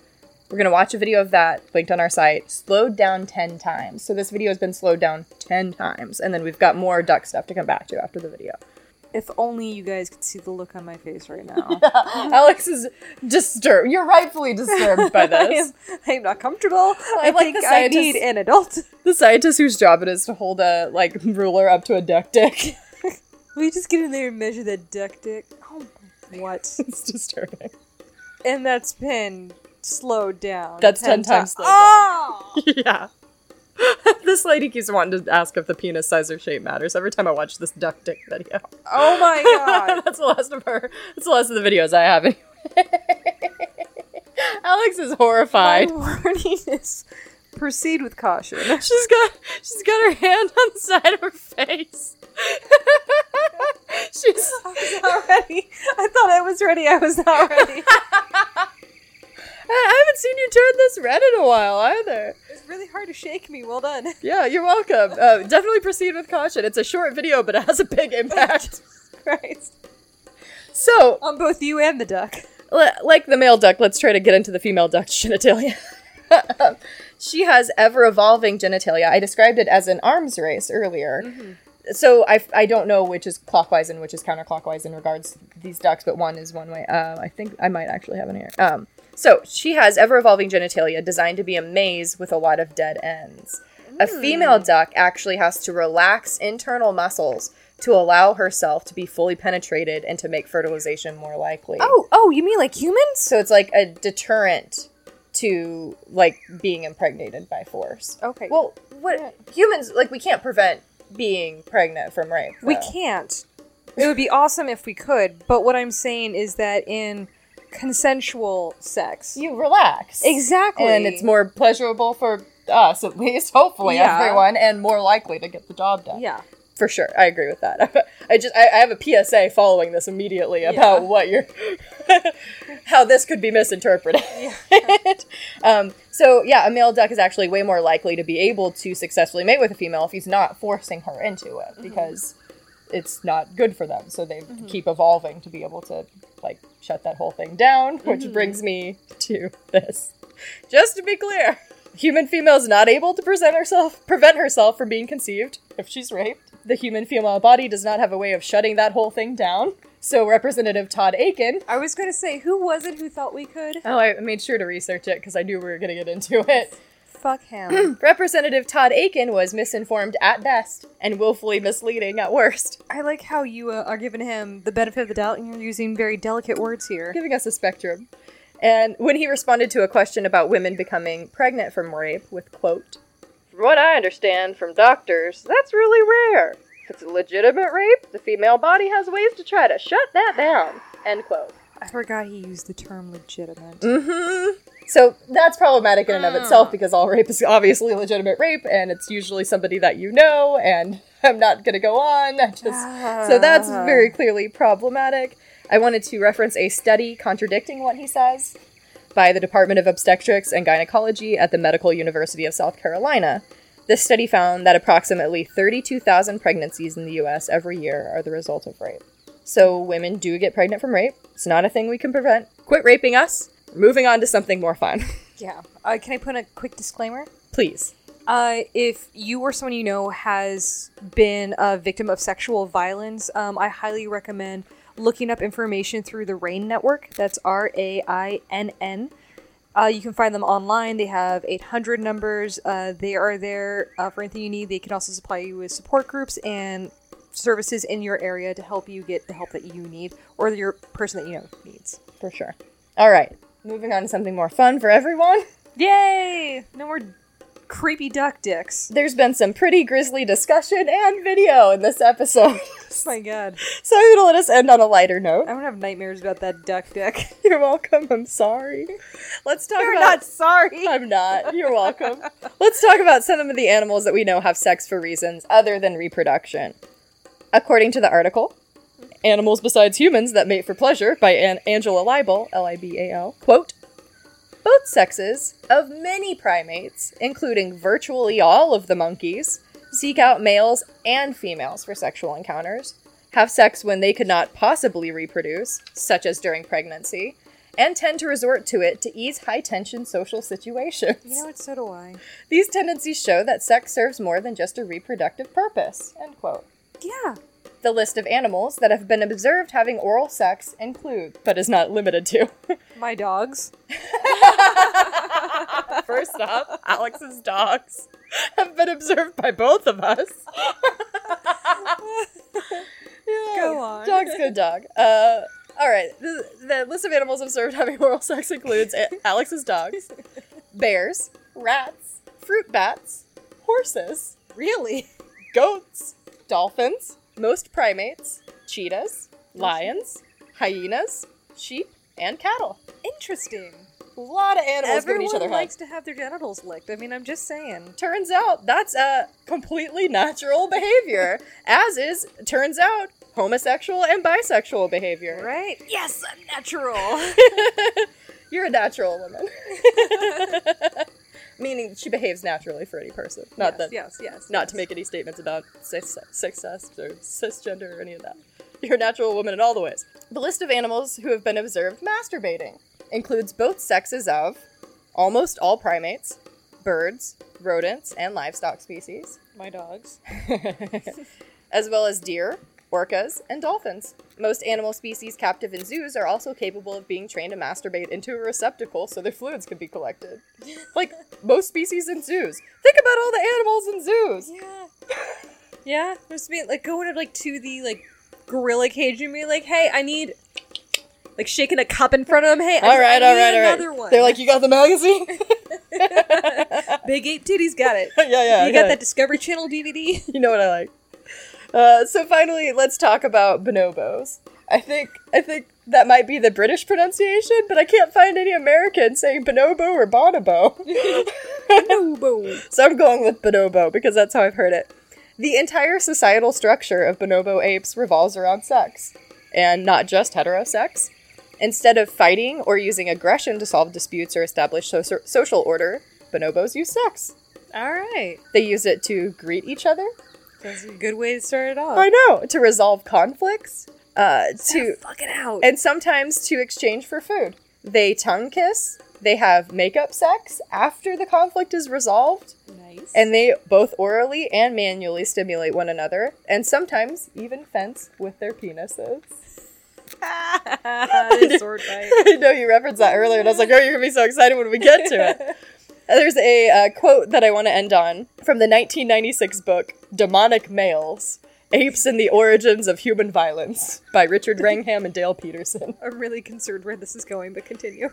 We're going to watch a video of that linked on our site, slowed down 10 times. So this video has been slowed down 10 times, and then we've got more duck stuff to come back to after the video. If only you guys could see the look on my face right now. Alex is disturbed. You're rightfully disturbed by I this. I am not comfortable. I, like think I need an adult. the scientist whose job it is to hold a like ruler up to a duck dick. We just get in there and measure that duck dick. Oh, what? it's disturbing. and that's been slowed down. That's 10 times slowed down. Oh! yeah. this lady keeps wanting to ask if the penis size or shape matters every time I watch this duck dick video. Oh my god. that's the last of her. That's the last of the videos I have. Anyway. Alex is horrified. My warningness. Proceed with caution. She's got she's got her hand on the side of her face. she's not ready. I thought I was ready. I was not ready. I haven't seen you turn this red in a while either. It's really hard to shake me. Well done. Yeah, you're welcome. Uh, definitely proceed with caution. It's a short video, but it has a big impact. Christ. So, On both you and the duck. li- like the male duck, let's try to get into the female duck's genitalia. she has ever evolving genitalia. I described it as an arms race earlier. So I, I don't know which is clockwise and which is counterclockwise in regards to these ducks, but one is one way. Uh, I think I might actually have an here. Um, so she has ever evolving genitalia designed to be a maze with a lot of dead ends. A hmm. female duck actually has to relax internal muscles to allow herself to be fully penetrated and to make fertilization more likely. Oh, oh, you mean like humans? So it's like a deterrent to like being impregnated by force. Okay. Well, what humans like we can't prevent being pregnant from rape. We can't. It would be awesome if we could, but what I'm saying is that in consensual sex, You relax. exactly, And it's more pleasurable for us at least, hopefully Yeah. everyone, and more likely to get the job done. yeah. For sure. I agree with that. I just I, I have a PSA following this immediately about what you're how this could be misinterpreted. um, so yeah, a male duck is actually way more likely to be able to successfully mate with a female if he's not forcing her into it because it's not good for them. So they mm-hmm. keep evolving to be able to like shut that whole thing down, which mm-hmm. brings me to this. Just to be clear, human female is not able to present herself prevent herself from being conceived if she's raped. The human female body does not have a way of shutting that whole thing down. So Representative Todd Akin I was gonna say, who was it who thought we could? Oh, I made sure to research it because I knew we were going to get into it. Fuck him. Representative Todd Akin was misinformed at best and willfully misleading at worst, I like how you uh, are giving him the benefit of the doubt, and you're using very delicate words here. giving us a spectrum. And when he responded to a question about women becoming pregnant from rape with quote, "From what I understand from doctors, that's really rare. If it's a legitimate rape, the female body has ways to try to shut that down." End quote. I forgot he used the term legitimate. Mm-hmm. So that's problematic in and of Ah. itself because all rape is obviously legitimate rape, and it's usually somebody that you know. And I'm not gonna go on. I just so that's very clearly problematic. I wanted to reference a study contradicting what he says by the Department of Obstetrics and Gynecology at the Medical University of South Carolina. This study found that approximately 32,000 pregnancies in the US every year are the result of rape. So women do get pregnant from rape. It's not a thing we can prevent. Quit raping us. Moving on to something more fun. Yeah. Uh, can I put in a quick disclaimer? Please. Uh, if you or someone you know has been a victim of sexual violence, um, I highly recommend looking up information through the RAINN network. That's R A I N N. Uh, you can find them online. They have 800 numbers. Uh, they are there uh, for anything you need. They can also supply you with support groups and services in your area to help you get the help that you need or your person that you know needs. For sure. All right. Moving on to something more fun for everyone. Yay! No more creepy duck dicks. There's been some pretty grisly discussion and video in this episode. Oh my god. so I'm gonna let us end on a lighter note. I'm gonna have nightmares about that duck dick. You're welcome. I'm sorry. Let's talk You're about. not sorry. I'm not. You're welcome. Let's talk about some of the animals that we know have sex for reasons other than reproduction. According to the article, Animals Besides Humans That Mate for Pleasure by An- Angela Libal, L I B A L, quote, both sexes of many primates, including virtually all of the monkeys, seek out males and females for sexual encounters, have sex when they could not possibly reproduce, such as during pregnancy, and tend to resort to it to ease high tension social situations. You know what? So do I. These tendencies show that sex serves more than just a reproductive purpose. End quote. Yeah. The list of animals that have been observed having oral sex include, but is not limited to, My dogs. First up, Alex's dogs have been observed by both of us. Yeah, Go on. Dog's good dog. Uh, all right. The, the list of animals observed having oral sex includes A- Alex's dogs, bears, rats, fruit bats, horses, Really? goats, dolphins, most primates, cheetahs, lions, hyenas, sheep, and cattle. Interesting. A lot of animals giving each other likes to have their genitals licked. I mean, I'm just saying. Turns out that's a completely natural behavior, as is, turns out, homosexual and bisexual behavior. Right? Yes, I'm natural. You're a natural woman. Meaning she behaves naturally for any person. Not yes, that yes, yes. not yes. to make any statements about cis- success or cisgender or any of that. You're a natural woman in all the ways. The list of animals who have been observed masturbating includes both sexes of almost all primates, birds, rodents, and livestock species, My dogs. as well as deer, orcas, and dolphins. Most animal species captive in zoos are also capable of being trained to masturbate into a receptacle so their fluids can be collected. Like most species in zoos. Think about all the animals in zoos. Yeah. yeah. Just be like going up like to the like gorilla cage and be like, hey, I need like shaking a cup in front of them. Hey, I, All right, I all need right, all right. another one. They're like, you got the magazine? big ape titties got it. yeah, yeah. you got that Discovery Channel DVD? You know what I like. Uh, so finally, let's talk about bonobos. I think I think that might be the British pronunciation, but I can't find any American saying bonobo or bonobo. Bonobo. so I'm going with bonobo because that's how I've heard it. The entire societal structure of bonobo apes revolves around sex, and not just heterosex. Instead of fighting or using aggression to solve disputes or establish so- social order, bonobos use sex. All right. They use it to greet each other, That's a good way to start it off. I know to resolve conflicts, uh, to Fuck it out. and sometimes to exchange for food. They tongue kiss. They have makeup sex after the conflict is resolved, nice. and they both orally and manually stimulate one another, and sometimes even fence with their penises. This sword fight. I know you referenced that earlier, and I was like, "Oh, you're gonna be so excited when we get to it." There's a uh, quote that I want to end on from the 1996 book "Demonic Males: Apes and the Origins of Human Violence" by Richard Wrangham and Dale Peterson. I'm really concerned where this is going, but continue.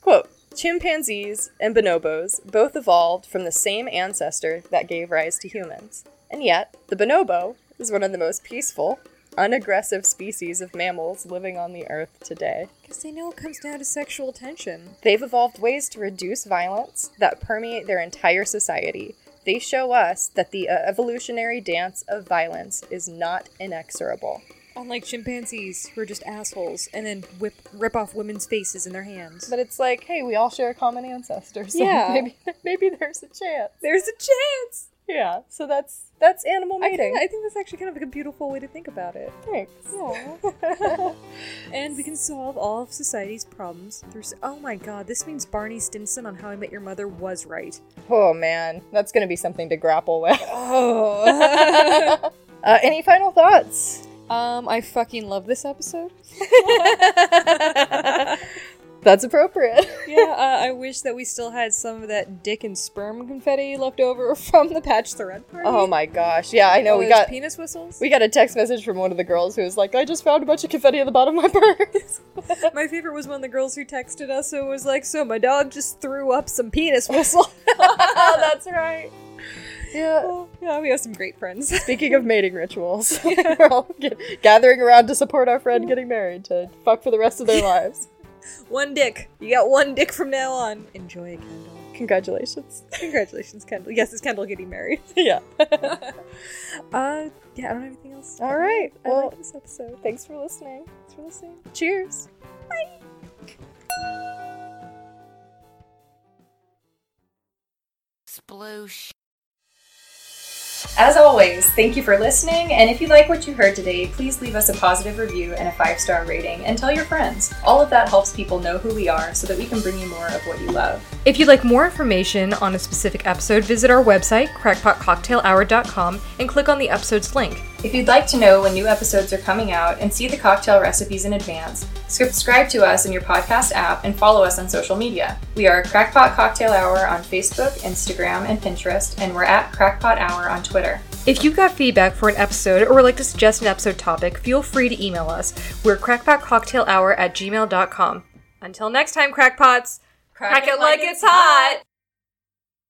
Quote Chimpanzees and bonobos both evolved from the same ancestor that gave rise to humans. And yet, the bonobo is one of the most peaceful, unaggressive species of mammals living on the earth today. Because they know it comes down to sexual tension. They've evolved ways to reduce violence that permeate their entire society. They show us that the uh, evolutionary dance of violence is not inexorable. Unlike chimpanzees, who are just assholes and then whip rip off women's faces in their hands. But it's like, hey, we all share a common ancestor, so Yeah. maybe maybe there's a chance. There's a chance. Yeah, so that's that's animal mating. think, I think that's actually kind of like a beautiful way to think about it. Thanks. Yeah. and we can solve all of society's problems through. Oh my god, this means Barney Stinson on How I Met Your Mother was right. Oh man, that's gonna be something to grapple with. Oh. uh, any final thoughts? um, I fucking love this episode. That's appropriate. yeah, uh, I wish that we still had some of that dick and sperm confetti left over from the patch thread party. Oh my gosh. Yeah, I know. Oh, we got penis whistles. we got a text message from one of the girls who was like, "I just found a bunch of confetti at the bottom of my purse." My favorite was one of the girls who texted us who was like, "So my dog just threw up some penis whistle." That's right. Yeah. Oh, yeah, we have some great friends. Speaking of mating rituals, we're all get, gathering around to support our friend getting married to fuck for the rest of their lives. One dick. You got one dick from now on. Enjoy, it, Kendall. Congratulations. Congratulations, Kendall. Yes, it's Kendall getting married. yeah. Uh, yeah, I don't have anything else. All right. I Well, like this episode. thanks for listening. Thanks for listening. Cheers. Bye. Sploosh. As always, thank you for listening, and if you like what you heard today, please leave us a positive review and a five star rating, and tell your friends. All of that helps people know who we are so that we can bring you more of what you love. If you'd like more information on a specific episode, visit our website, crackpotcocktailhour.com, and click on the episode's link. If you'd like to know when new episodes are coming out and see the cocktail recipes in advance, subscribe to us in your podcast app and follow us on social media. We are Crackpot Cocktail Hour on Facebook, Instagram, and Pinterest, and we're at Crackpot Hour on Twitter. If you've got feedback for an episode or would like to suggest an episode topic, feel free to email us. We're crackpotcocktailhour at gmail.com. Until next time, crackpots, crack, it like it's hot!